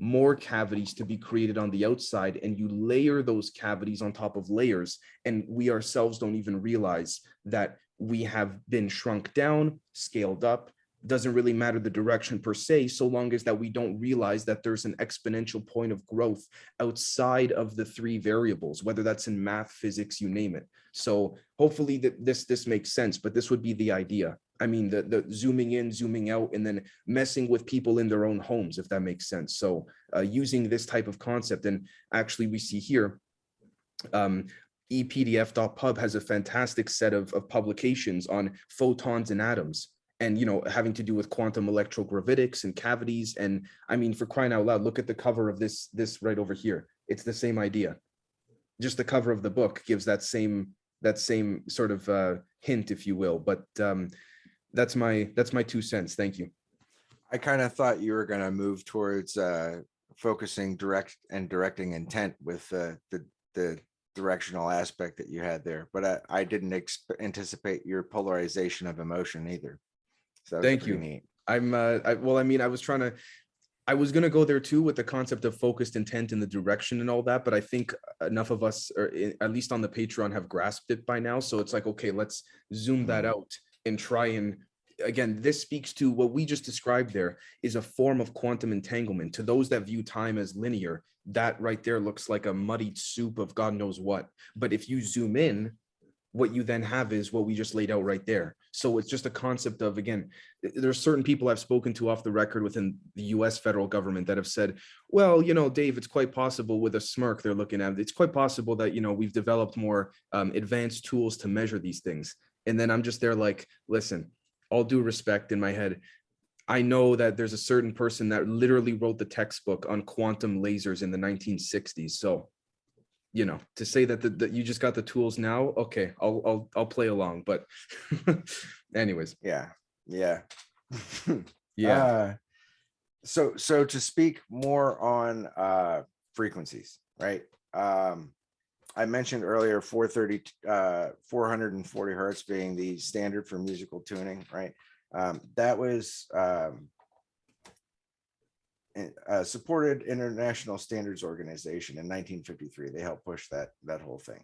more cavities to be created on the outside and you layer those cavities on top of layers and we ourselves don't even realize that we have been shrunk down scaled up. Doesn't really matter the direction per se so long as that we don't realize that there's an exponential point of growth outside of the three variables whether that's in math physics you name it. So hopefully that this this makes sense but this would be the idea i mean the the zooming in zooming out and then messing with people in their own homes if that makes sense. So uh, using this type of concept and actually we see here um epdf.pub has a fantastic set of, of publications on photons and atoms and you know having to do with quantum electrogravitics and cavities and i mean for crying out loud look at the cover of this this right over here. It's the same idea. Just the cover of the book gives that same that same sort of uh hint if you will but um that's my that's my two cents thank you I kind of thought you were gonna move towards uh focusing direct and directing intent with uh, the the directional aspect that you had there, but I, I didn't exp- anticipate your polarization of emotion either. So Thank you. neat. i'm uh I, well i mean i was trying to i was going to go there too with the concept of focused intent and the direction and all that but i think enough of us or at least on the patreon have grasped it by now so it's like okay let's zoom that Mhm. out and try and again this speaks to what we just described there is a form of quantum entanglement. To those that view time as linear that right there looks like a muddied soup of god knows what. But if you zoom in what you then have is what we just laid out right there. So it's just a concept of again th- there's certain people I've spoken to off the record within the US federal government that have said, well, you know, Dave, it's quite possible with a smirk they're looking at, it, it's quite possible that, you know, we've developed more um, advanced tools to measure these things. And then I'm just there like, listen, all due respect in my head, I know that there's a certain person that literally wrote the textbook on quantum lasers in the 1960s. So, you know, to say that, the, that you just got the tools now, okay, I'll, I'll, I'll play along. But anyways, Yeah, yeah. yeah. Uh, So, so to speak more on uh frequencies, right? Um, I mentioned earlier, four thirty, uh, four hundred and forty hertz being the standard for musical tuning, right? Um, that was um in- uh, supported International Standards Organization in nineteen fifty-three. They helped push that, that whole thing.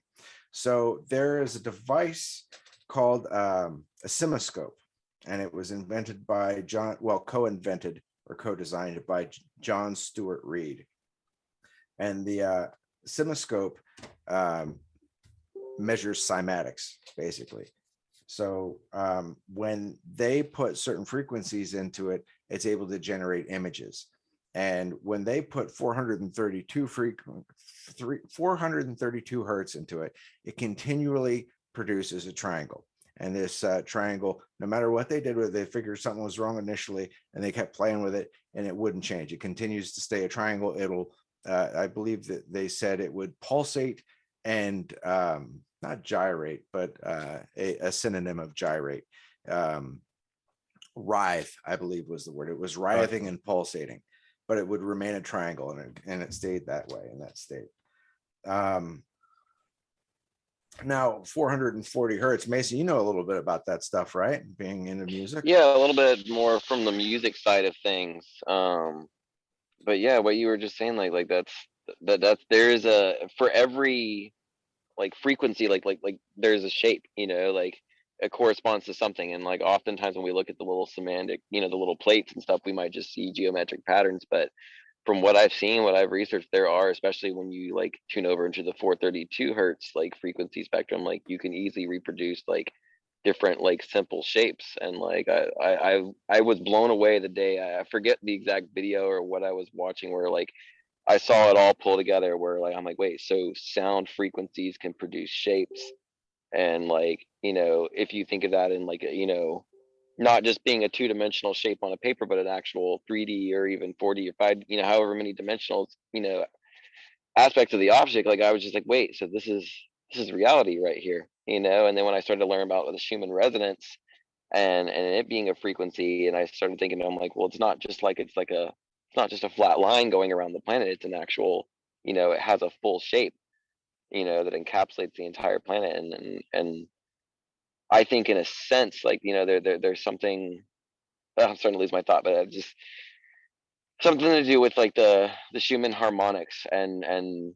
So there is a device called um, a CymaScope and it was invented by John, well, co-invented or co-designed by John Stuart Reid. And the uh, CymaScope um, measures cymatics, basically. So um, when they put certain frequencies into it, it's able to generate images. And when they put 432 frequent, three, 432 hertz into it, it continually produces a triangle. And this uh, triangle, no matter what they did with it, they figured something was wrong initially and they kept playing with it and it wouldn't change. It continues to stay a triangle. It'll, uh, I believe that they said it would pulsate and um, not gyrate, but uh, a, a synonym of gyrate. Um, writhe, I believe was the word. It was writhing and pulsating, but it would remain a triangle and it, and it stayed that way in that state. Um, now 440 hertz mason you know a little bit about that stuff right being into music Yeah, a little bit more from the music side of things. Um, but yeah, what you were just saying, like, like that's, that, that's, there is a, for every like frequency, like, like, like there's a shape, you know, like it corresponds to something. And like oftentimes when we look at the little cymatic, you know, the little plates and stuff, we might just see geometric patterns, but from what I've seen, what I've researched, there are, especially when you like tune over into the 432 hertz like frequency spectrum, like you can easily reproduce like different like simple shapes. And like I I I, was blown away the day I I forget the exact video or what I was watching where like I saw it all pull together where like I'm like, wait, so sound frequencies can produce shapes. And like, you know, if you think of that in like, a, you know, not just being a two-dimensional shape on a paper, but an actual 3D or even 4D or 5, you know, however many dimensional, you know, aspects of the object, like I was just like, wait, so this is this is reality right here, you know. And then when I started to learn about the Schumann resonance and and it being a frequency, and I started thinking, I'm like, well, it's not just like it's like a it's not just a flat line going around the planet. It's an actual, you know, it has a full shape, you know, that encapsulates the entire planet. And and and I think in a sense, like you know, there there there's something. I'm starting to lose my thought, but I just something to do with like the the Schumann harmonics and and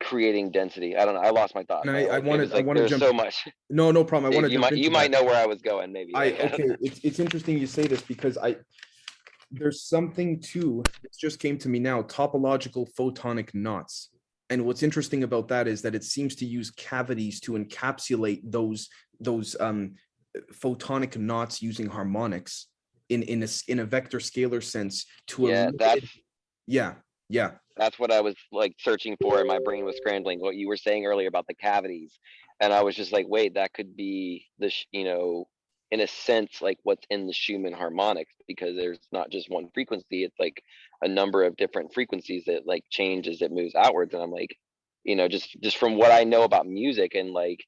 creating density. I don't know. I lost my thought. I- I like, wanted- was, I like, wanna jump- so much. No, no problem. I want to. you might you might know where I was going. Maybe. I okay. It's it's interesting you say this because I there's something too. it just came to me now topological photonic knots. And what's interesting about that is that it seems to use cavities to encapsulate those those um photonic knots using harmonics in in a in a vector scalar sense to a Yeah, that's yeah Yeah, That's what I was like searching for and my brain was scrambling, what you were saying earlier about the cavities. And I was just like, wait, that could be the, sh- you know, in a sense, like what's in the Schumann harmonics, because there's not just one frequency, it's like a number of different frequencies that like change as it moves outwards. And I'm like, you know, just, just from what I know about music and like,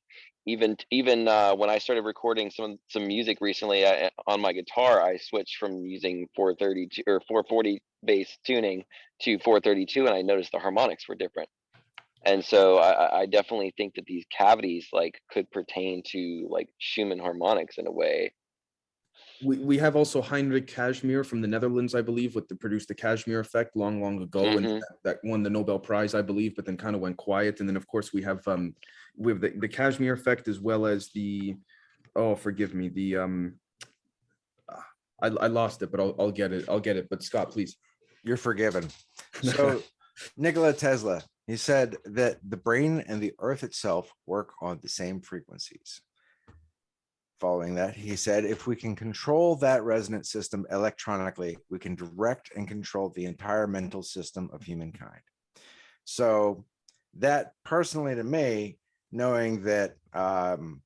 even, even, uh, when I started recording some, some music recently, I, on my guitar, I switched from using four thirty-two or four forty bass tuning to 432 and I noticed the harmonics were different. And so I, I- definitely think that these cavities like could pertain to like Schumann harmonics in a way. we, we have also Heinrich Casimir from the Netherlands, I believe, with the produced the Casimir effect long, long ago, and Mhm. that- that won the Nobel Prize, I believe, but then kind of went quiet. And then, of course, we have um, we have the, the Casimir effect as well as the oh, forgive me, the um, ah, I, I lost it, but I'll, I'll get it. I'll get it. But Scott, please. You're forgiven. So Nikola Tesla, he said that the brain and the earth itself work on the same frequencies. Following that, he said, if we can control that resonant system electronically, we can direct and control the entire mental system of humankind. So that personally to me, knowing that um,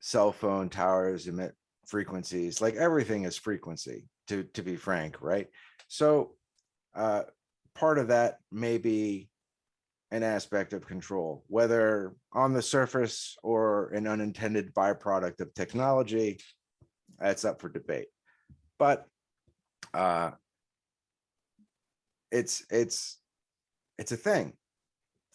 cell phone towers emit frequencies, like everything is frequency, to, to be frank, right? So uh, part of that may be an aspect of control, whether on the surface or an unintended byproduct of technology. That's up for debate. But uh, it's it's it's a thing.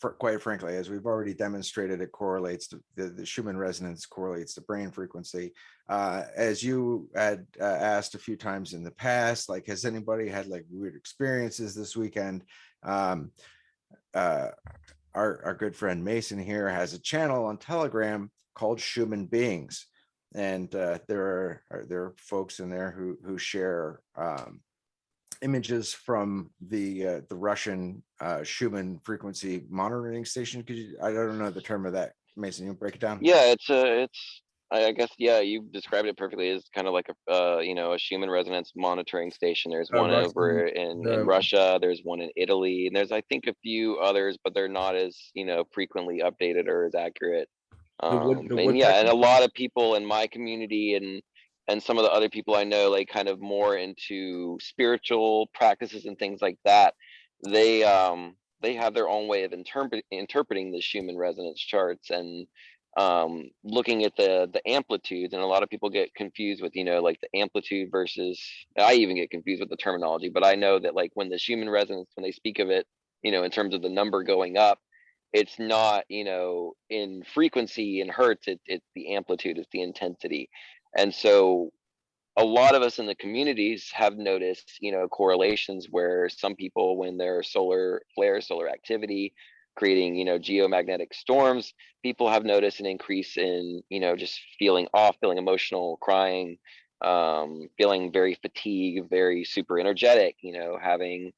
Quite frankly, as we've already demonstrated, it correlates to the, the Schumann resonance correlates to brain frequency uh, as you had uh, asked a few times in the past, like, has anybody had like weird experiences this weekend? Um, uh, our, our good friend Mason here has a channel on Telegram called Schumann Beings. And uh, there are, are there are folks in there who who share um, images from the uh, the Russian uh, Schumann frequency monitoring station. Could you, I don't know the term of that. Mason, you break it down? Yeah, it's a, it's, I guess, yeah, you described it perfectly. It's kind of like a, uh, you know, a Schumann resonance monitoring station. There's Uh, one over in, the- in Russia, there's one in Italy, and there's, I think, a few others, but they're not as, you know, frequently updated or as accurate. Um, the and yeah, and a lot of people in my community and, and some of the other people I know, like kind of more into spiritual practices and things like that. They, um, they have their own way of interpret, interpreting the Schumann resonance charts and, um, looking at the, the amplitudes and a lot of people get confused with, you know, like the amplitude versus, I even get confused with the terminology, but I know that like when the Schumann resonance, when they speak of it, you know, in terms of the number going up, it's not, you know, in frequency in hertz, it, it's the amplitude, it's the intensity. And so a lot of us in the communities have noticed, you know, correlations where some people, when there's solar flares, solar activity, creating, you know, geomagnetic storms, people have noticed an increase in, you know, just feeling off, feeling emotional, crying, um, feeling very fatigued, very super energetic, you know, having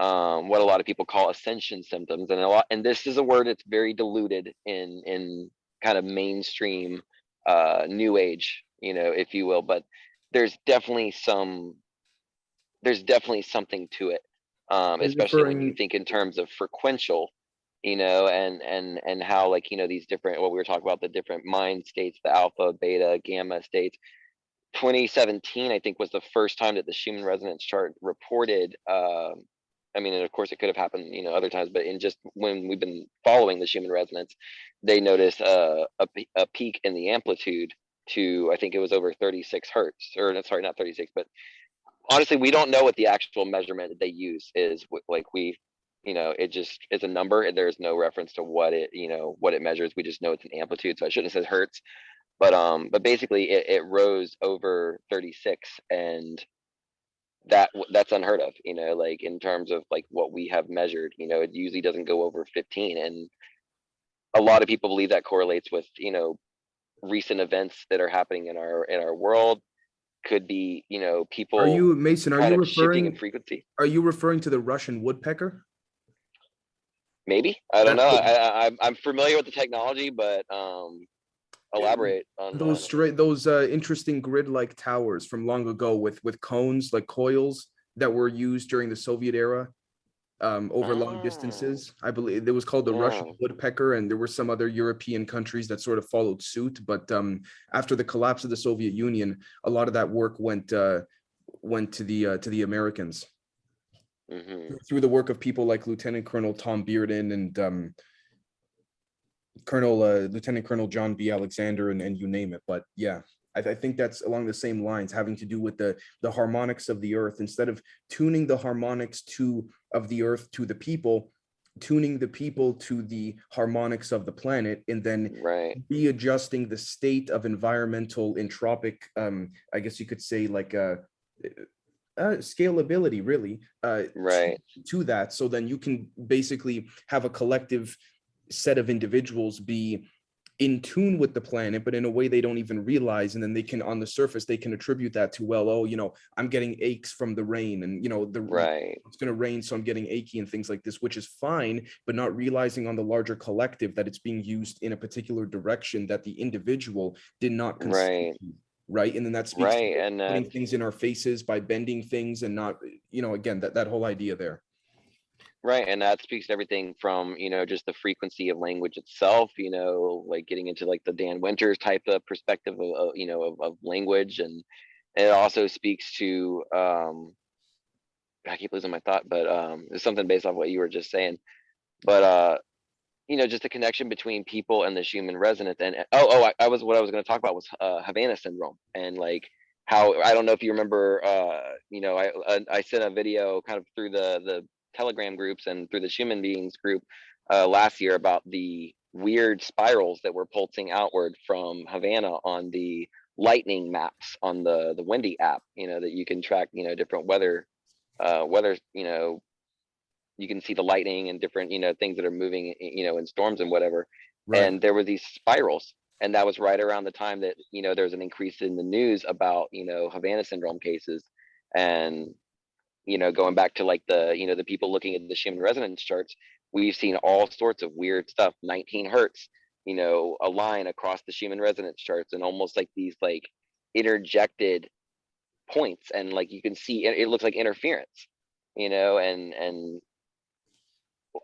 um, what a lot of people call ascension symptoms. And a lot, and this is a word that's very diluted in in kind of mainstream uh new age, you know, if you will, but there's definitely some there's definitely something to it. Um, especially when you think in terms of frequential, you know, and and and how like, you know, these different what we were talking about, the different mind states, the alpha, beta, gamma states. 2017, I think, was the first time that the Schumann resonance chart reported. Um, I mean, and of course, it could have happened, you know, other times, but in just when we've been following the Schumann resonance, they noticed uh, a a peak in the amplitude to I think it was over 36 hertz, or sorry, not 36, but honestly, we don't know what the actual measurement that they use is. Like we, you know, it just is a number, and there's no reference to what it, you know, what it measures. We just know it's an amplitude, so I shouldn't have said hertz but um but basically it, it rose over 36 and that that's unheard of you know like in terms of like what we have measured you know it usually doesn't go over 15 and a lot of people believe that correlates with you know recent events that are happening in our in our world could be you know people Are you Mason? Are you shifting in referring? frequency Are you referring to the Russian woodpecker? maybe i don't know I, I i'm i'm familiar with the technology but um elaborate on Those straight, those uh, interesting grid-like towers from long ago with with cones like coils that were used during the Soviet era. Um, over long Ah. distances. I believe it was called the Russian woodpecker, and there were some other European countries that sort of followed suit. But um, after the collapse of the Soviet Union, a lot of that work went uh, went to the uh, to the Americans hmm through the work of people like Lieutenant Colonel Tom Bearden and um, Colonel uh, Lieutenant Colonel John B. Alexander, and, and you name it. But yeah, I, I think that's along the same lines, having to do with the the harmonics of the earth. Instead of tuning the harmonics to of the earth to the people, tuning the people to the harmonics of the planet, and then Right, readjusting the state of environmental entropic, um, I guess you could say like uh, uh, scalability, really, uh, to- right, to that. So then you can basically have a collective set of individuals be in tune with the planet, but in a way they don't even realize. And then they can, on the surface, they can attribute that to, well, oh, you know, I'm getting aches from the rain and, you know, the right, it's going to rain, so I'm getting achy and things like this, which is fine, but not realizing on the larger collective that it's being used in a particular direction that the individual did not Right. right? And then that speaks to right. And uh, putting then, things in our faces by bending things and not, you know, again, that, that whole idea there. Right, and that speaks to everything from, you know, just the frequency of language itself, you know, like getting into like the Dan Winters type of perspective of, of, you know, of, of language and it also speaks to, um, I keep losing my thought, but, um, it's something based off what you were just saying. But, uh, you know, just the connection between people and the human resonance and, oh, oh, I, I was, what I was gonna talk about was, uh, Havana syndrome and like how, I don't know if you remember, uh, you know, I, I, I sent a video kind of through the, the telegram groups and through the Schumann beings group, uh, last year about the weird spirals that were pulsing outward from Havana on the lightning maps on the, the Windy app, you know, that you can track, you know, different weather, uh, weather, you know, you can see the lightning and different, you know, things that are moving, you know, in storms and whatever. And there were these spirals. And that was right around the time that, you know, there was an increase in the news about, you know, Havana syndrome cases. And, you know, going back to like the, you know, the people looking at the Schumann resonance charts, we've seen all sorts of weird stuff, 19 hertz, you know, a line across the Schumann resonance charts and almost like these like interjected points. And like you can see, it, it looks like interference, you know, and, and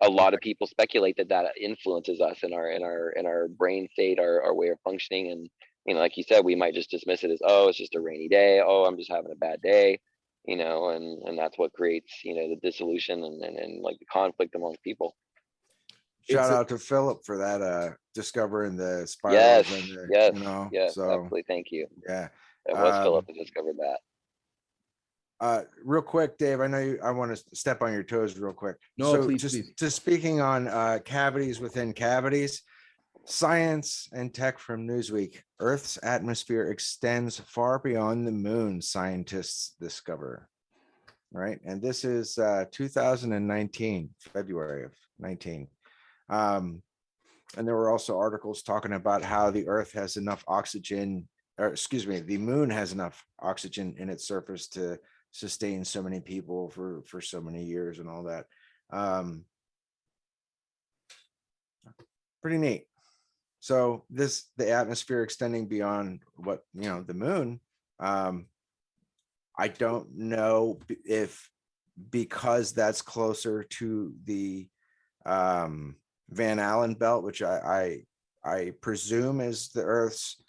a lot of people speculate that that influences us in our in our in our brain state our, our way of functioning and you know like you said we might just dismiss it as oh it's just a rainy day oh i'm just having a bad day you know and and that's what creates you know the dissolution and and, and like the conflict among people Shout It's a- out to Philip for that, uh, discovering the yes spirals and the, yes you know, yes so, absolutely thank you yeah. it was Um, philip that discovered that Uh, real quick, Dave, I know you, I want to step on your toes real quick. No, So please, just, please. just speaking on, uh, cavities within cavities. Science and tech from Newsweek, Earth's atmosphere extends far beyond the moon, scientists discover. Right, and this is, uh, two thousand and nineteen, February of nineteen. Um, and there were also articles talking about how the Earth has enough oxygen, or excuse me, the moon has enough oxygen in its surface to sustain so many people for for so many years and all that. Um, pretty neat. So this the atmosphere extending beyond what you know the moon. Um, I don't know if because that's closer to the um, Van Allen belt, which I I, I presume is the Earth's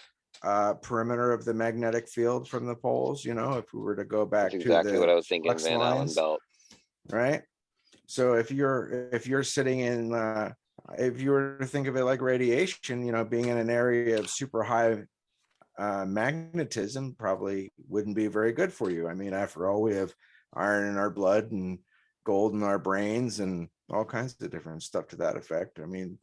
uh, perimeter of the magnetic field from the poles. You know, if we were to go back that's to exactly what i was thinking van allen belt right? So if you're if you're sitting in uh, if you were to think of it like radiation, you know, being in an area of super high uh, magnetism probably wouldn't be very good for you. I mean, after all, we have iron in our blood and gold in our brains and all kinds of different stuff to that effect. I mean,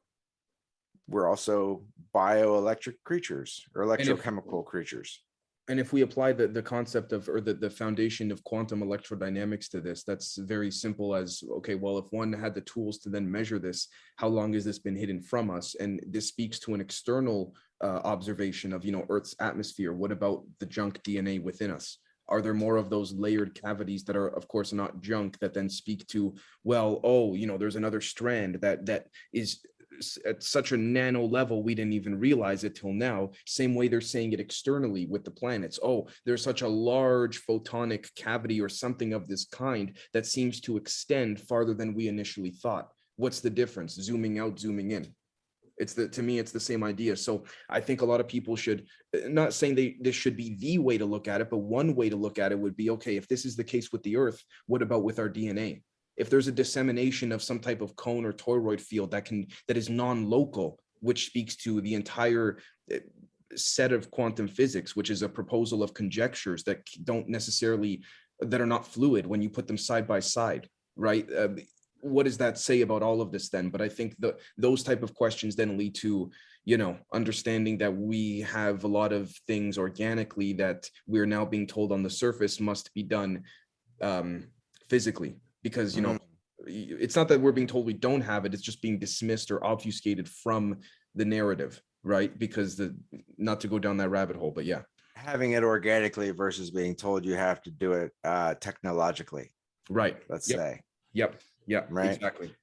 we're also bioelectric creatures or if- electrochemical creatures. And if we apply the, the concept of, or the, the foundation of quantum electrodynamics to this, that's very simple as, okay, well, if one had the tools to then measure this, how long has this been hidden from us? And this speaks to an external uh, observation of, you know, Earth's atmosphere. What about the junk DNA within us? Are there more of those layered cavities that are, of course, not junk that then speak to, well, oh, you know, there's another strand that, that is at such a nano level, we didn't even realize it till now. Same way they're saying it externally with the planets. Oh, there's such a large photonic cavity or something of this kind that seems to extend farther than we initially thought. What's the difference? Zooming out, zooming in. It's the, to me, it's the same idea. So I think a lot of people should, uh, not saying they, this should be the way to look at it, but one way to look at it would be, okay, if this is the case with the earth, what about with our DNA? If there's a dissemination of some type of cone or toroid field that can, that is non-local, which speaks to the entire uh, set of quantum physics, which is a proposal of conjectures that don't necessarily, that are not fluid when you put them side by side, right? Uh, what does that say about all of this then? But I think the, those type of questions then lead to, you know, understanding that we have a lot of things organically that we're now being told on the surface must be done um, physically, because, you know, it's not that we're being told we don't have it, it's just being dismissed or obfuscated from the narrative, right? Because the, not to go down that rabbit hole, but yeah, Having it organically versus being told you have to do it uh, technologically, right. let's Yep. say. Yep, yep, Right. exactly.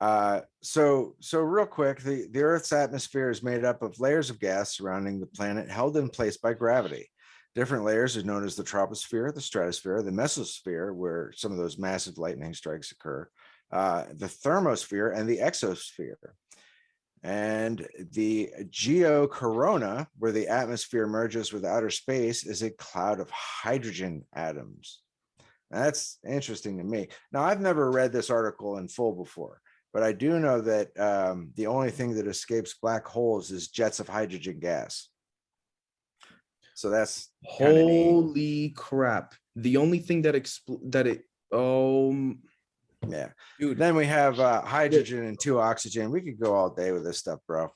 Uh, so, so real quick, the, the Earth's atmosphere is made up of layers of gas surrounding the planet held in place by gravity. Different layers are known as the troposphere, the stratosphere, the mesosphere, where some of those massive lightning strikes occur, uh, the thermosphere, and the exosphere. And the geocorona, where the atmosphere merges with outer space, is a cloud of hydrogen atoms. That's interesting to me. Now, I've never read this article in full before, but I do know that um, the only thing that escapes black holes is jets of hydrogen gas. So that's Holy crap. The only thing that expl- that it, oh, yeah. dude, Then we have uh, hydrogen and two oxygen. We could go all day with this stuff, bro.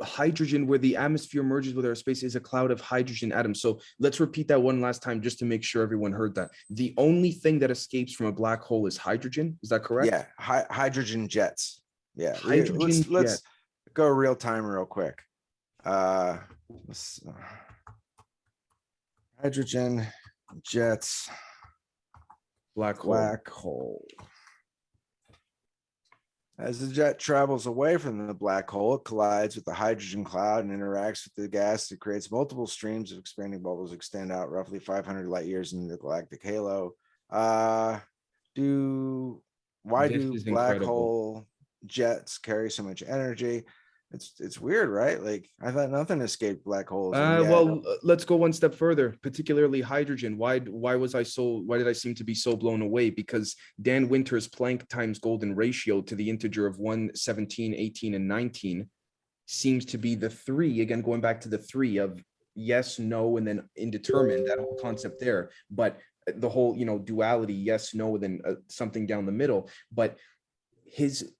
hydrogen where the atmosphere merges with our space is a cloud of hydrogen atoms. So let's repeat that one last time just to make sure everyone heard that. The only thing that escapes from a black hole is hydrogen. Is that correct? Yeah, hy- hydrogen jets. Yeah, let's Hydrogen let's jet. go real time, real quick. Uh, let's, uh, hydrogen jets, Black hole. black hole. As the jet travels away from the black hole, it collides with the hydrogen cloud and interacts with the gas. It creates multiple streams of expanding bubbles extend out roughly 500 light years into the galactic halo. Uh, do why This do is black incredible. hole jets carry so much energy? It's it's weird, right? Like I thought nothing escaped black holes. Uh, yet- well, let's go one step further, particularly hydrogen. Why, why was I so, why did I seem to be so blown away? Because Dan Winter's Planck times golden ratio to the integer of 1, 17, 18, and 19 seems to be the three, again, going back to the three of yes, no, and then indeterminate, that whole concept there. But uh, the whole, you know, duality, yes, no, then uh, something down the middle. But his,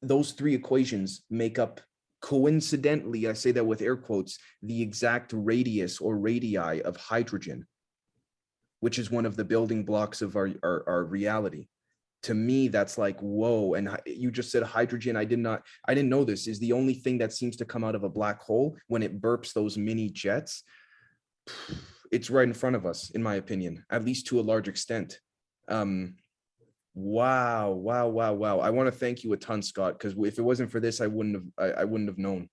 those three equations make up coincidentally, I say that with air quotes, the exact radius or radii of hydrogen, which is one of the building blocks of our, our, our reality. To me, that's like, whoa. And you just said hydrogen. I did not, I didn't know this is the only thing that seems to come out of a black hole when it burps those mini jets. It's right in front of us, in my opinion, at least to a large extent. Um, wow, wow, wow, wow. I want to thank you a ton, Scott, because if it wasn't for this, I wouldn't have, I, I wouldn't have known.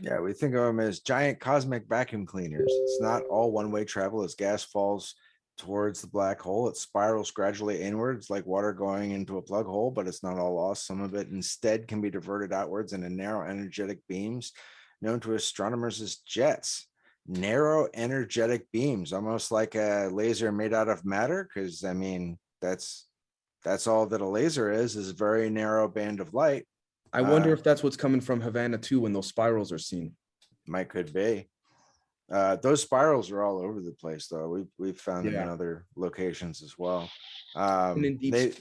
Yeah, we think of them as giant cosmic vacuum cleaners. It's not all one-way travel as gas falls towards the black hole. It spirals gradually inwards like water going into a plug hole, but it's not all lost. Some of it instead can be diverted outwards into narrow energetic beams known to astronomers as jets. Narrow energetic beams, almost like a laser made out of matter, because I mean, that's that's all that a laser is, is a very narrow band of light. I wonder Uh, if that's what's coming from Havana too, when those spirals are seen. Might could be. Uh, those spirals are all over the place, though. We've we've found them in other locations as well. Um, they,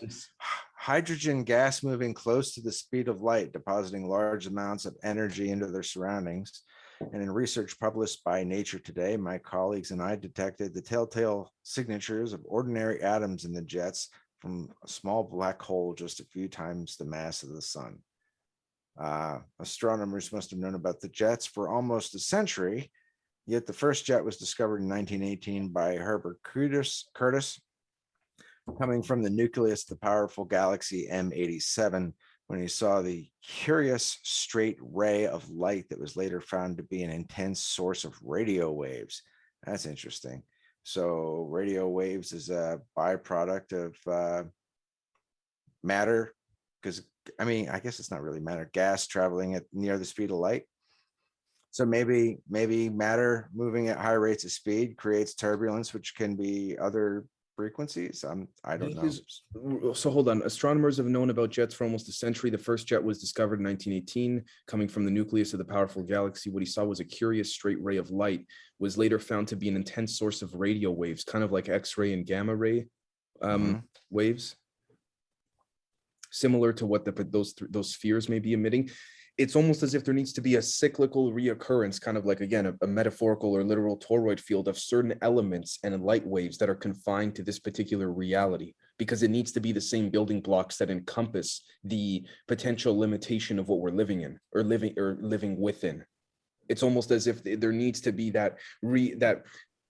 hydrogen gas moving close to the speed of light, depositing large amounts of energy into their surroundings. And in research published by Nature Today, my colleagues and I detected the telltale signatures of ordinary atoms in the jets from a small black hole just a few times the mass of the sun. Uh, astronomers must have known about the jets for almost a century, yet the first jet was discovered in 1918 by Herbert Curtis, Curtis coming from the nucleus of the powerful galaxy M87, when he saw the curious straight ray of light that was later found to be an intense source of radio waves. That's interesting. So radio waves is a byproduct of uh, matter, because I mean, I guess it's not really matter, gas traveling at near the speed of light. So maybe, maybe matter moving at high rates of speed creates turbulence, which can be other frequencies. I'm, I don't This know. is- So hold on, astronomers have known about jets for almost a century. The first jet was discovered in nineteen eighteen, coming from the nucleus of the powerful galaxy. What he saw was a curious straight ray of light, was later found to be an intense source of radio waves, kind of like X-ray and gamma ray um, waves. Similar to what the, those, th- those spheres may be emitting. It's almost as if there needs to be a cyclical reoccurrence, kind of like, again, a, a metaphorical or literal toroid field of certain elements and light waves that are confined to this particular reality because it needs to be the same building blocks that encompass the potential limitation of what we're living in or living or living within. It's almost as if there needs to be that re that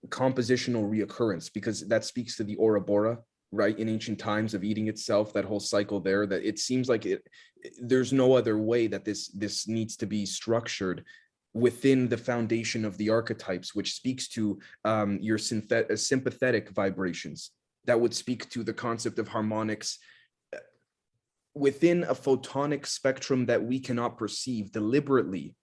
compositional reoccurrence because that speaks to the Ouroboros, right? In ancient times of eating itself, that whole cycle there, that it seems like it there's no other way that this this needs to be structured within the foundation of the archetypes, which speaks to um, your synthet- sympathetic vibrations that would speak to the concept of harmonics uh, within a photonic spectrum that we cannot perceive deliberately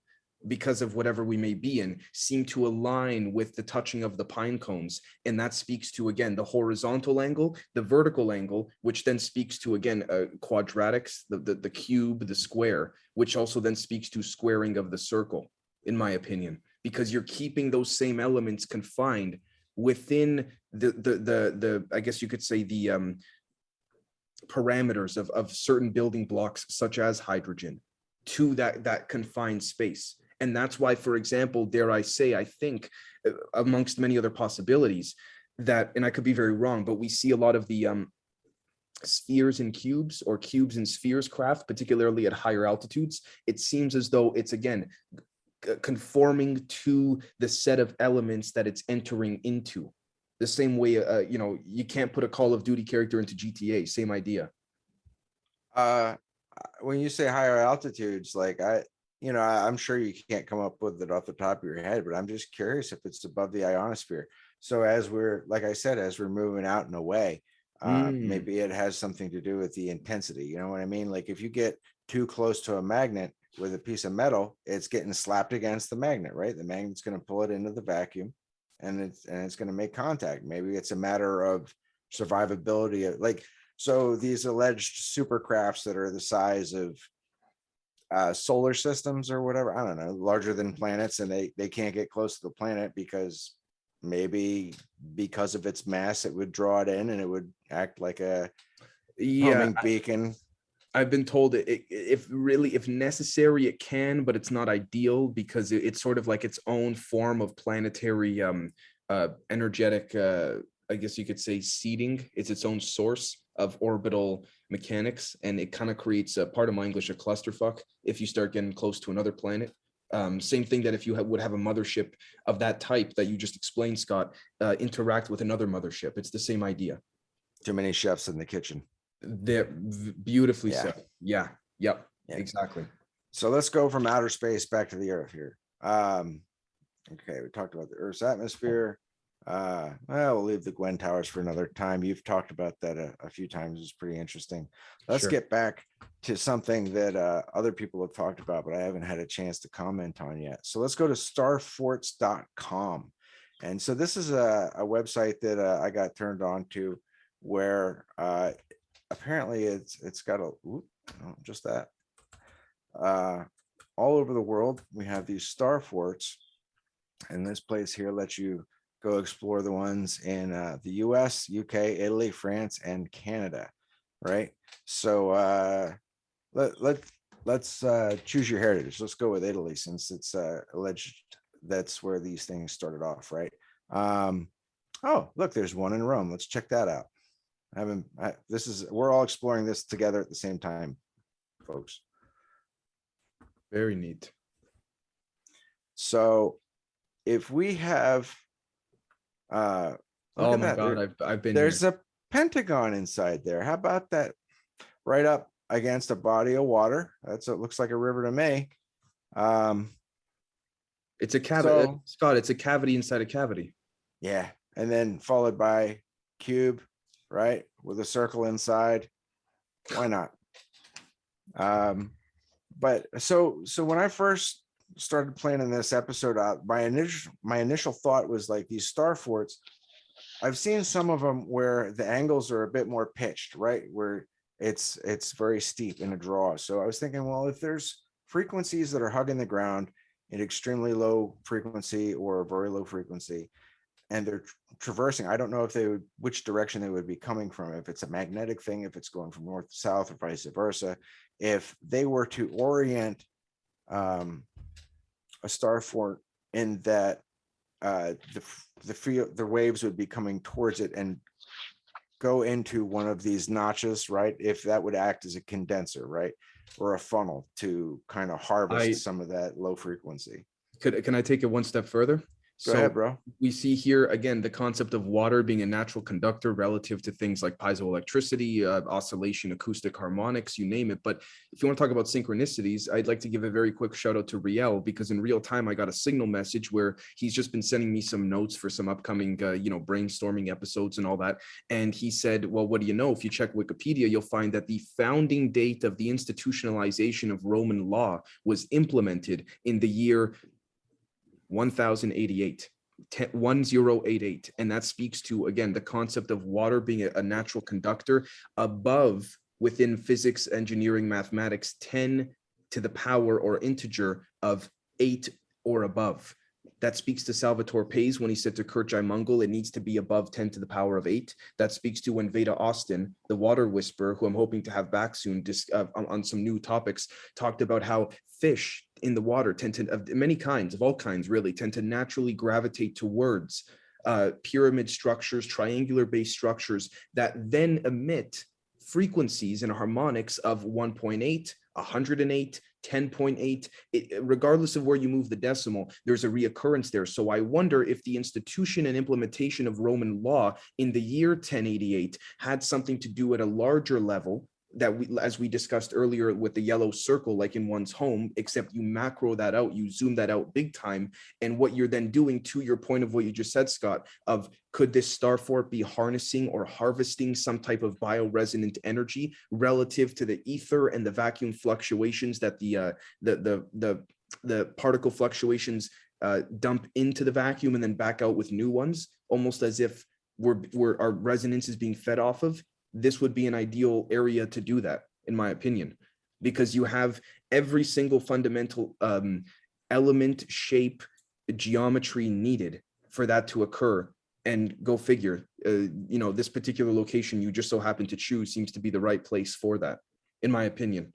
because of whatever we may be in seem to align with the touching of the pine cones. And that speaks to again the horizontal angle the vertical angle which then speaks to again uh, quadratics the, the the cube the square which also then speaks to squaring of the circle in my opinion. Because you're keeping those same elements confined within the the the the I guess you could say the um parameters of of certain building blocks such as hydrogen to that that confined space and that's why for example dare I say I think uh, amongst many other possibilities that and I could be very wrong but we see a lot of the um spheres and cubes or cubes and spheres craft particularly at higher altitudes. It seems as though it's again conforming to the set of elements that it's entering into. The same way uh, you know you can't put a call of duty character into gta same idea. Uh, when you say higher altitudes, like I, you know, I'm sure you can't come up with it off the top of your head, but I'm just curious if it's above the ionosphere. So as we're, like I said, as we're moving out and away, uh, Mm. maybe it has something to do with the intensity. You know what I mean? Like if you get too close to a magnet with a piece of metal, it's getting slapped against the magnet, right? The magnet's going to pull it into the vacuum, and it's and it's going to make contact. Maybe it's a matter of survivability, of- like so these alleged supercrafts that are the size of uh, solar systems or whatever, I don't know, larger than planets, and they they can't get close to the planet because maybe because of its mass, it would draw it in and it would act like a yeah homing beacon. I've been told it, it- if really if necessary it can, but it's not ideal because it- it's sort of like its own form of planetary um uh energetic uh I guess you could say seeding. It's its own source of orbital mechanics, and it kind of creates a part of my English a clusterfuck if you start getting close to another planet. Um, same thing that if you ha- would have a mothership of that type that you just explained, Scott, uh, interact with another mothership. It's the same idea. Too many chefs in the kitchen. They're beautifully Yeah. said. Yeah. Yep. Yeah. Exactly. So let's go from outer space back to the Earth here. Um, okay, we talked about the Earth's atmosphere. Uh, well, we'll leave the GWEN Towers for another time. You've talked about that a, a few times. It's pretty interesting. Let's Sure. get back to something that uh, other people have talked about, but I haven't had a chance to comment on yet. So let's go to starforts.com. And so this is a, a website that uh, I got turned on to where uh, apparently it's it's got a oop, no, just that uh, all over the world. We have these star forts, and this place here lets you go explore the ones in uh, the U.S., UK, Italy, France, and Canada. Right. So uh, let let let's uh, choose your heritage. Let's go with Italy since it's uh, alleged that's where these things started off. Right. Um, oh, look, there's one in Rome. Let's check that out. I haven't. I, this is we're all exploring this together at the same time, folks. Very neat. So if we have uh look Oh at my that, god, there- I've I've been there's here. a pentagon inside there. How about that? Right up against a body of water. That's, it looks like a river to me. Um, It's a cavity, So- Scott, it's a cavity inside a cavity. yeah, and then followed by cube, right, with a circle inside. Why not? Um, but so, so when I first started planning this episode out, my initial, my initial thought was like these star forts. I've seen some of them where the angles are a bit more pitched, right? Where it's, it's very steep in a draw. So I was thinking, well, if there's frequencies that are hugging the ground at extremely low frequency or very low frequency, and they're tr- traversing, I don't know if they would, which direction they would be coming from, if it's a magnetic thing, if it's going from north to south or vice versa. If they were to orient um, a star fort in that uh, the, the field, the waves would be coming towards it and go into one of these notches, right? If that would act as a condenser, right? Or a funnel to kind of I- harvest some of that low frequency. Could, can I take it one step further? Go ahead, bro. we see here again the concept of water being a natural conductor relative to things like piezoelectricity, uh, oscillation, acoustic harmonics, you name it. But if you want to talk about synchronicities, I'd like to give a very quick shout out to Riel because in real time I got a signal message where he's just been sending me some notes for some upcoming, uh, you know, brainstorming episodes and all that. And he said, "Well, what do you know? If you check Wikipedia, you'll find that the founding date of the institutionalization of Roman law was implemented in the year 1088 10 1088 and that speaks to again the concept of water being a, a natural conductor above within physics engineering mathematics 10 to the power or integer of 8 or above that speaks to Salvatore Pais when he said to Kurt Mungel, it needs to be above 10 to the power of 8. That speaks to when Veda Austin, the water whisperer, who I'm hoping to have back soon uh, on, on some new topics, talked about how fish in the water tend to, of many kinds, of all kinds really, tend to naturally gravitate towards uh, pyramid structures, triangular based structures that then emit frequencies and harmonics of 1.8, 108, 10.8, it- regardless of where you move the decimal, there's a reoccurrence there. So I wonder if the institution and implementation of Roman law in the year 1088 had something to do at a larger level that we, as we discussed earlier with the yellow circle, like in one's home, except you macro that out, you zoom that out big time. And what you're then doing to your point of what you just said, Scott, of could this star fort be harnessing or harvesting some type of bioresonant energy relative to the ether and the vacuum fluctuations that the uh, the the the the particle fluctuations uh, dump into the vacuum and then back out with new ones, almost as if we're, we're our resonance is being fed off of. This would be an ideal area to do that, in my opinion, because you have every single fundamental um, element, shape, geometry needed for that to occur. And go figure, uh, you know, this particular location you just so happen to choose seems to be the right place for that, in my opinion.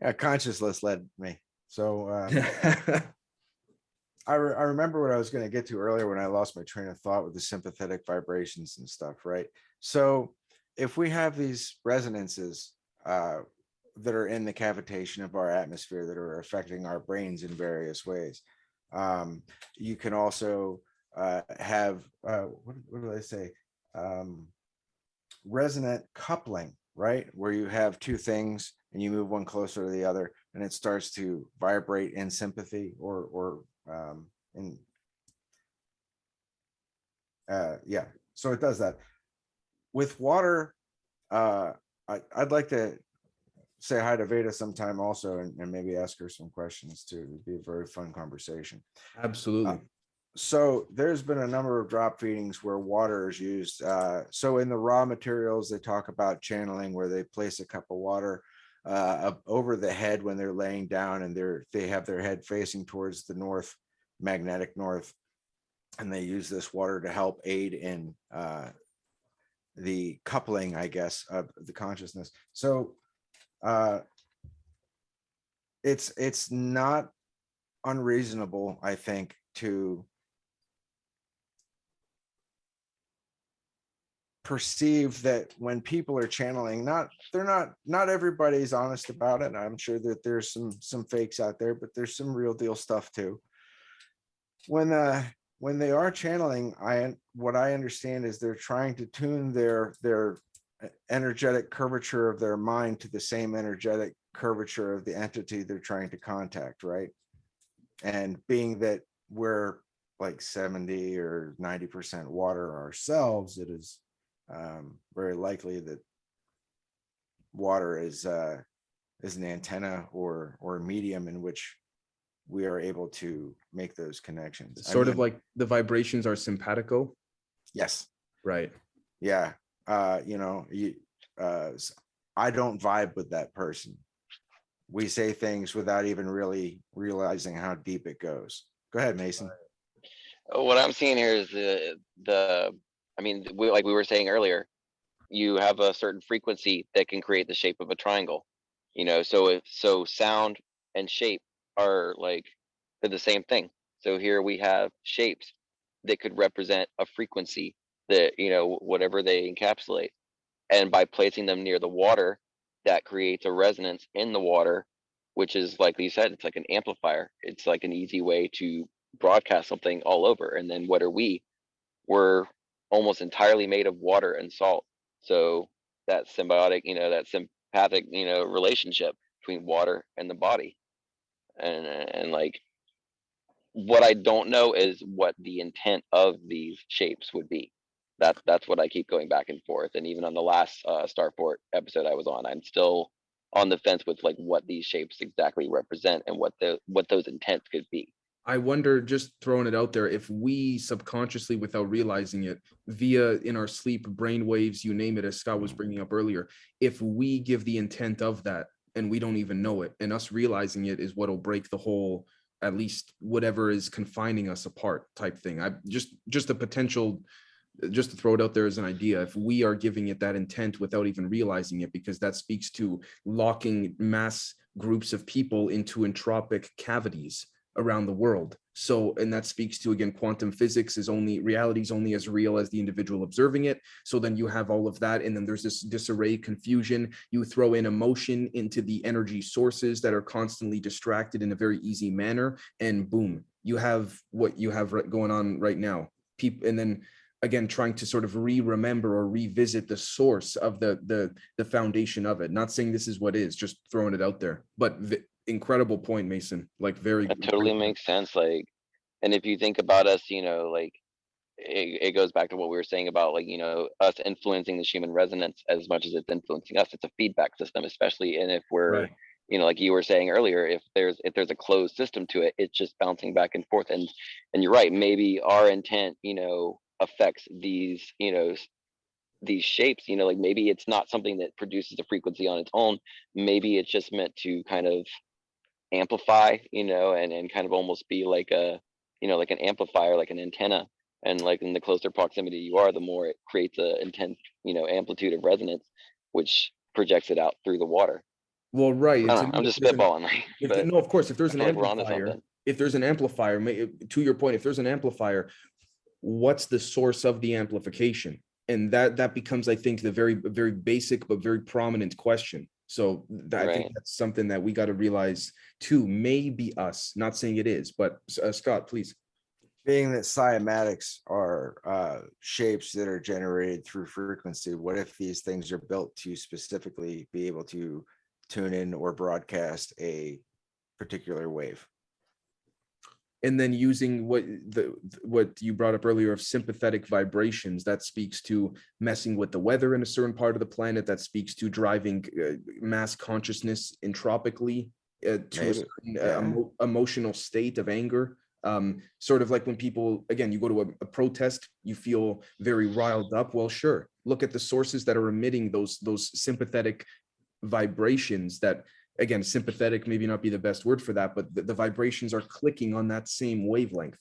Yeah, consciousness led me. So uh, I, re- I remember what I was going to get to earlier when I lost my train of thought with the sympathetic vibrations and stuff, right? So if we have these resonances uh, that are in the cavitation of our atmosphere that are affecting our brains in various ways, um, you can also uh, have uh, what, what do I say? Um, resonant coupling, right? Where you have two things and you move one closer to the other and it starts to vibrate in sympathy or or um in uh yeah so it does that with water uh I, i'd like to say hi to veda sometime also and, and maybe ask her some questions too it'd be a very fun conversation Absolutely. so there's been a number of drop feedings where water is used. Uh, so in the Ra materials, they talk about channeling where they place a cup of water uh, up over the head when they're laying down and they're they have their head facing towards the north, magnetic north, and they use this water to help aid in uh, the coupling, I guess, of the consciousness. So uh, it's it's not unreasonable, I think, to perceive that when people are channeling not they're not not everybody's honest about it i'm sure that there's some some fakes out there but there's some real deal stuff too when uh when they are channeling i what i understand is they're trying to tune their their e- energetic curvature of their mind to the same energetic curvature of the entity they're trying to contact, right? And being that we're like seventy or ninety percent water ourselves, it is um, very likely that water is uh, is an antenna or or a medium in which we are able to make those connections. I Sort of like the vibrations are simpatico, yes, right? yeah uh you know you uh s- i don't vibe with that person we say things without even really realizing how deep it goes go ahead mason Uh, What I'm seeing here is the, the, I mean, we, like we were saying earlier, you have a certain frequency that can create the shape of a triangle. You know, so if, so sound and shape are like, they're the same thing. So here we have shapes that could represent a frequency that, you know, whatever they encapsulate. And by placing them near the water, that creates a resonance in the water, which is like you said, it's like an amplifier. It's like an easy way to broadcast something all over. And then what are we? We're almost entirely made of water and salt. So that symbiotic, you know, that sympathetic, you know, relationship between water and the body. And and like what I don't know is what the intent of these shapes would be. That's that's what I keep going back and forth. And even on the last uh Star Fort episode I was on, I'm still on the fence with like what these shapes exactly represent and what the what those intents could be. I wonder, just throwing it out there, if we subconsciously, without realizing it, via in our sleep, brain waves, you name it, as Scott was bringing up earlier, if we give the intent of that and we don't even know it, and us realizing it is what'll break the whole, at least whatever is confining us apart type thing. I just, just a potential, just to throw it out there as an idea, if we are giving it that intent without even realizing it, because that speaks to locking mass groups of people into entropic cavities around the world. So, and that speaks to again, quantum physics is only reality is only as real as the individual observing it. So then you have all of that, and then there's this disarray, confusion. You throw in emotion into the energy sources that are constantly distracted in a very easy manner, and boom, you have what you have going on right now. People, and then again, trying to sort of re-remember or revisit the source of the the the foundation of it. Not saying this is what is, just throwing it out there. But incredible point, Mason. Like very That totally makes sense, like, and if you think about us, you know, like. It, it goes back to what we were saying about like, you know, us influencing the human resonance as much as it's influencing us. It's a feedback system, especially and if we're. Right. You know, like you were saying earlier, if there's, if there's a closed system to it, it's just bouncing back and forth and, and you're right, maybe our intent, you know, affects these, you know. These shapes, you know, like maybe it's not something that produces a frequency on its own. Maybe it's just meant to kind of amplify, you know, and, and kind of almost be like a, you know, like an amplifier, like an antenna. And like in the closer proximity you are, the more it creates a intense, you know, amplitude of resonance, which projects it out through the water. Well, right. I it's don't an- know, I'm just an- spitballing, like, if but no, of course, if there's an feel like we're onto amplifier, if there's an amplifier, may- to your point, if there's an amplifier, what's the source of the amplification? And that that becomes, I think, the very very basic but very prominent question. So that, I think that's something that we got to realize too. Maybe us, not saying it is, but uh, Scott, please. being that cymatics are uh shapes that are generated through frequency what if these things are built to specifically be able to tune in or broadcast a particular wave and then using what the what you brought up earlier of sympathetic vibrations that speaks to messing with the weather in a certain part of the planet that speaks to driving uh, mass consciousness entropically uh, to a Maybe, certain uh, yeah. emo- emotional state of anger. Um sort of like when people again you go to a, a protest you feel very riled up. Well sure look at the sources that are emitting those those sympathetic vibrations that again sympathetic maybe not be the best word for that but the, the vibrations are clicking on that same wavelength.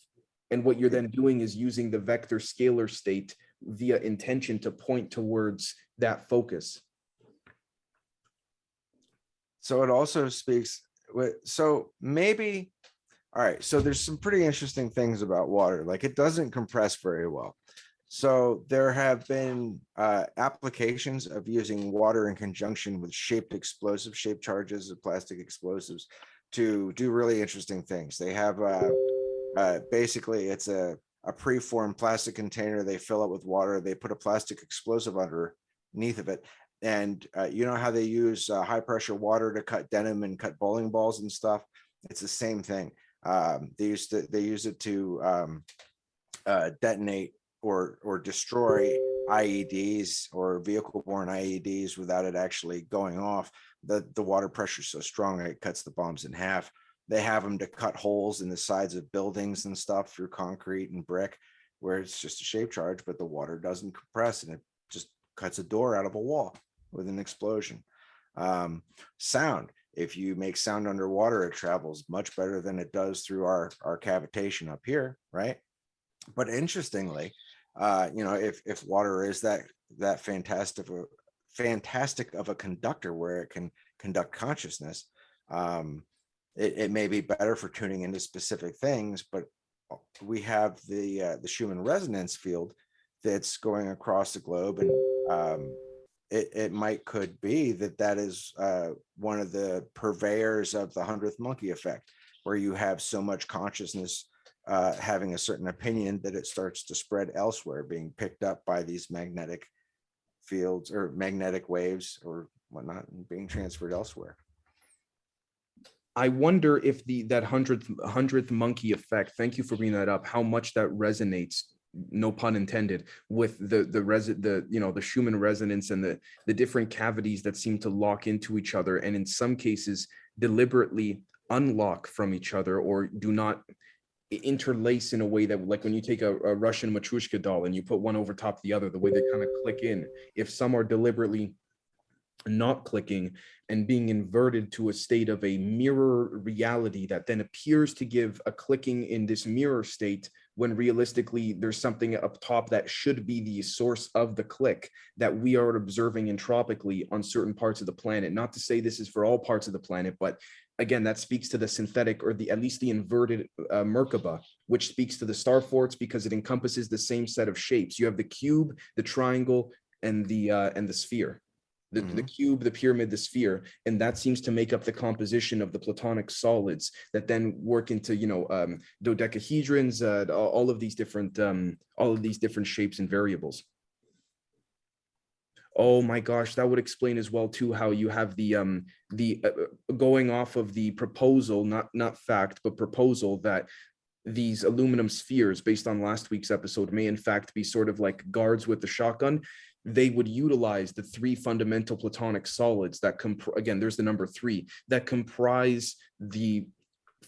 And what you're then doing is using the vector scalar state via intention to point towards that focus. So it also speaks with so maybe all right so there's some pretty interesting things about water. Like it doesn't compress very well so there have been uh, applications of using water in conjunction with shaped explosive shaped charges of plastic explosives to do really interesting things they have uh, uh, basically it's a, a preformed plastic container they fill it with water they put a plastic explosive underneath of it. And uh, you know how they use uh, high pressure water to cut denim and cut bowling balls and stuff? It's the same thing. Um, they used to they use it to um, uh, detonate or or destroy IEDs or vehicle borne IEDs without it actually going off. The the water pressure is so strong it cuts the bombs in half. They have them to cut holes in the sides of buildings and stuff through concrete and brick, where it's just a shape charge, but the water doesn't compress and it just cuts a door out of a wall with an explosion. Um, sound. If you make sound underwater, it travels much better than it does through our our cavitation up here, right? But interestingly, uh, you know, if if water is that that fantastic of a fantastic of a conductor where it can conduct consciousness, um, it, it may be better for tuning into specific things, but we have the uh, the Schumann resonance field that's going across the globe, and um, it it might could be that that is uh, one of the purveyors of the hundredth monkey effect, where you have so much consciousness uh, having a certain opinion that it starts to spread elsewhere, being picked up by these magnetic fields or magnetic waves or whatnot, and being transferred elsewhere. I wonder if the that hundredth hundredth monkey effect. Thank you for bringing that up. How much that resonates, no pun intended, with the the res the you know the Schumann resonance and the the different cavities that seem to lock into each other, and in some cases deliberately unlock from each other or do not interlace in a way that like when you take a, a Russian Matryoshka doll and you put one over top of the other, the way they kind of click in. If some are deliberately not clicking and being inverted to a state of a mirror reality that then appears to give a clicking in this mirror state when realistically there's something up top that should be the source of the click that we are observing entropically on certain parts of the planet not to say this is for all parts of the planet but again that speaks to the synthetic or the at least the inverted uh, merkaba which speaks to the star forts because it encompasses the same set of shapes. You have the cube the triangle and the uh, and the sphere. The, the cube, the pyramid, the sphere, and that seems to make up the composition of the platonic solids that then work into you know um, dodecahedrons, uh, all all of these different um, all of these different shapes and variables. Oh my gosh, that would explain as well too how you have the um the uh, uh, going off of the proposal, not not fact, but proposal that these aluminum spheres based on last week's episode may in fact be sort of like guards with the shotgun. They would utilize the three fundamental platonic solids that comp- again there's the number three that comprise the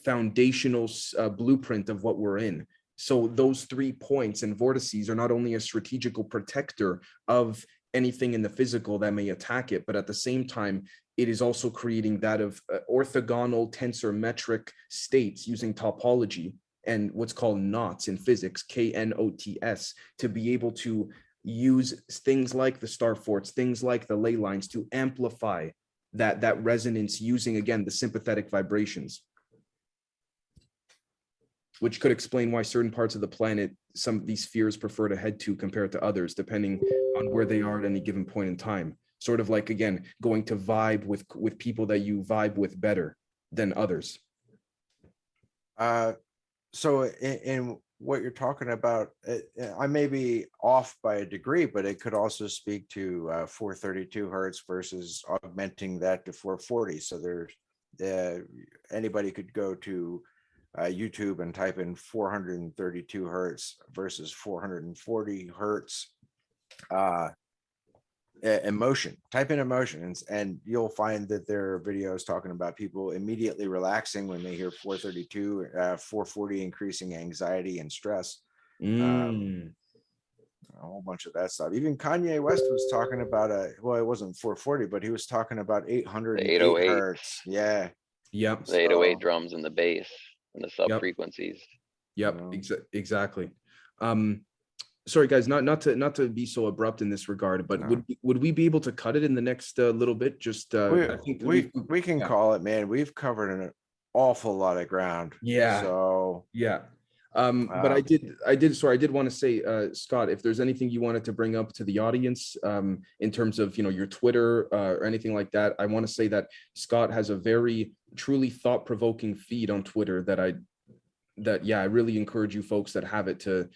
foundational uh, blueprint of what we're in. So those three points and vortices are not only a strategical protector of anything in the physical that may attack it but at the same time it is also creating that of uh, orthogonal tensor metric states using topology and what's called knots in physics k-n-o-t-s to be able to use things like the star forts, things like the ley lines to amplify that that resonance using again the sympathetic vibrations. Which could explain why certain parts of the planet, some of these spheres prefer to head to compared to others, depending on where they are at any given point in time. Sort of like again, going to vibe with with people that you vibe with better than others. Uh, so in, in what you're talking about, uh, uh, I may be off by a degree, but it could also speak to uh, 432 hertz versus augmenting that to 440. So there's uh, anybody could go to uh, YouTube and type in 432 hertz versus 440 hertz. Uh, e- emotion type in emotions and you'll find that there are videos talking about people immediately relaxing when they hear 432 uh, 440 increasing anxiety and stress Mm, a whole bunch of that stuff even kanye west was talking about a well it wasn't 440 but he was talking about 800 808. hertz yeah yep. The eight oh eight So- drums and the bass and the sub frequencies. Yep, know? exa- exactly. Um, sorry, guys, not not to not to be so abrupt in this regard, but No. would we- would we be able to cut it in the next uh, little bit? Just uh, we, I think we, we've- can yeah. call it man we've covered an awful lot of ground Yeah. so yeah. Um, but I Um, did I did sorry I did want to say uh, Scott, if there's anything you wanted to bring up to the audience um, in terms of you know your Twitter uh, or anything like that, I want to say that Scott has a very truly thought provoking feed on Twitter that I that yeah I really encourage you folks that have it to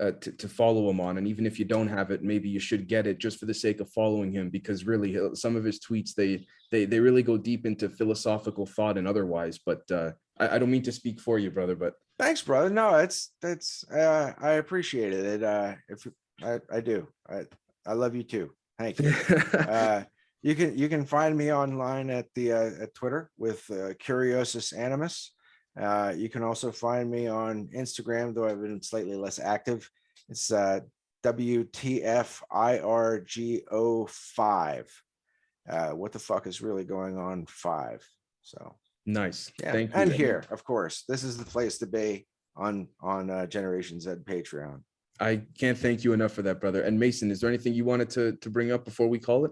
uh, to, to follow him on. And even if you don't have it, maybe you should get it just for the sake of following him, because really some of his tweets, they, they, they really go deep into philosophical thought and otherwise, but uh, I, I don't mean to speak for you, brother, but Thanks, brother. No, it's, that's, uh, I appreciate it. It, uh, if, I, I do. I, I love you too. Thank you. Uh, you can, you can find me online at the, uh, at Twitter with, uh, Curiosus Animus. Uh, you can also find me on Instagram, though I've been slightly less active. It's, uh, WTFIRGO five. Uh, what the fuck is really going on five? So. nice. Yeah, Thank you. and here, of course, this is the place to be on on uh, Generation Z Patreon. I can't thank you enough for that, brother. And Mason, is there anything you wanted to, to bring up before we call it?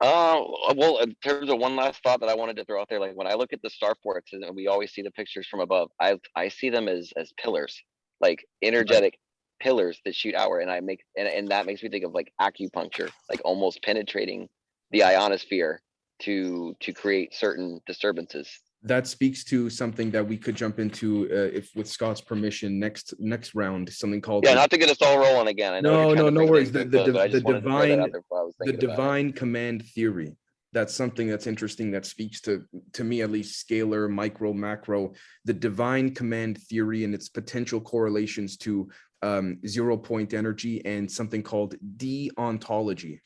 Uh, well, in terms of one last thought that I wanted to throw out there, like when I look at the star forts and we always see the pictures from above, I, I see them as, as pillars, like energetic pillars that shoot outward. And I make, and, and that makes me think of like acupuncture, like almost penetrating the ionosphere to, to create certain disturbances. That speaks to something that we could jump into uh, if with Scott's permission next next round something called Yeah, the- not to get us all rolling again. I know No, no, no worries. The- the close, but I div- just the wanted to throw that out divine- there before I was the thinking about it. divine command theory that's something that's interesting that speaks to to me at least scalar micro macro the divine command theory and its potential correlations to um, zero point energy and something called deontology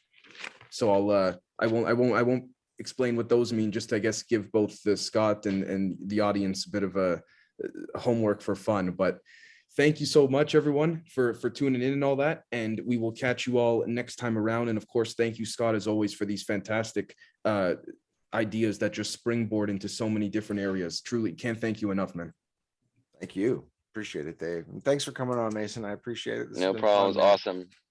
so i'll uh i won't i won't i won't explain what those mean just i guess give both the scott and and the audience a bit of a uh, homework for fun but thank you so much everyone for for tuning in and all that and we will catch you all next time around and of course thank you scott as always for these fantastic uh ideas that just springboard into so many different areas truly can't thank you enough man Thank you. Appreciate it, Dave. And thanks for coming on, Mason. I appreciate it. This has No been problems. fun. Awesome.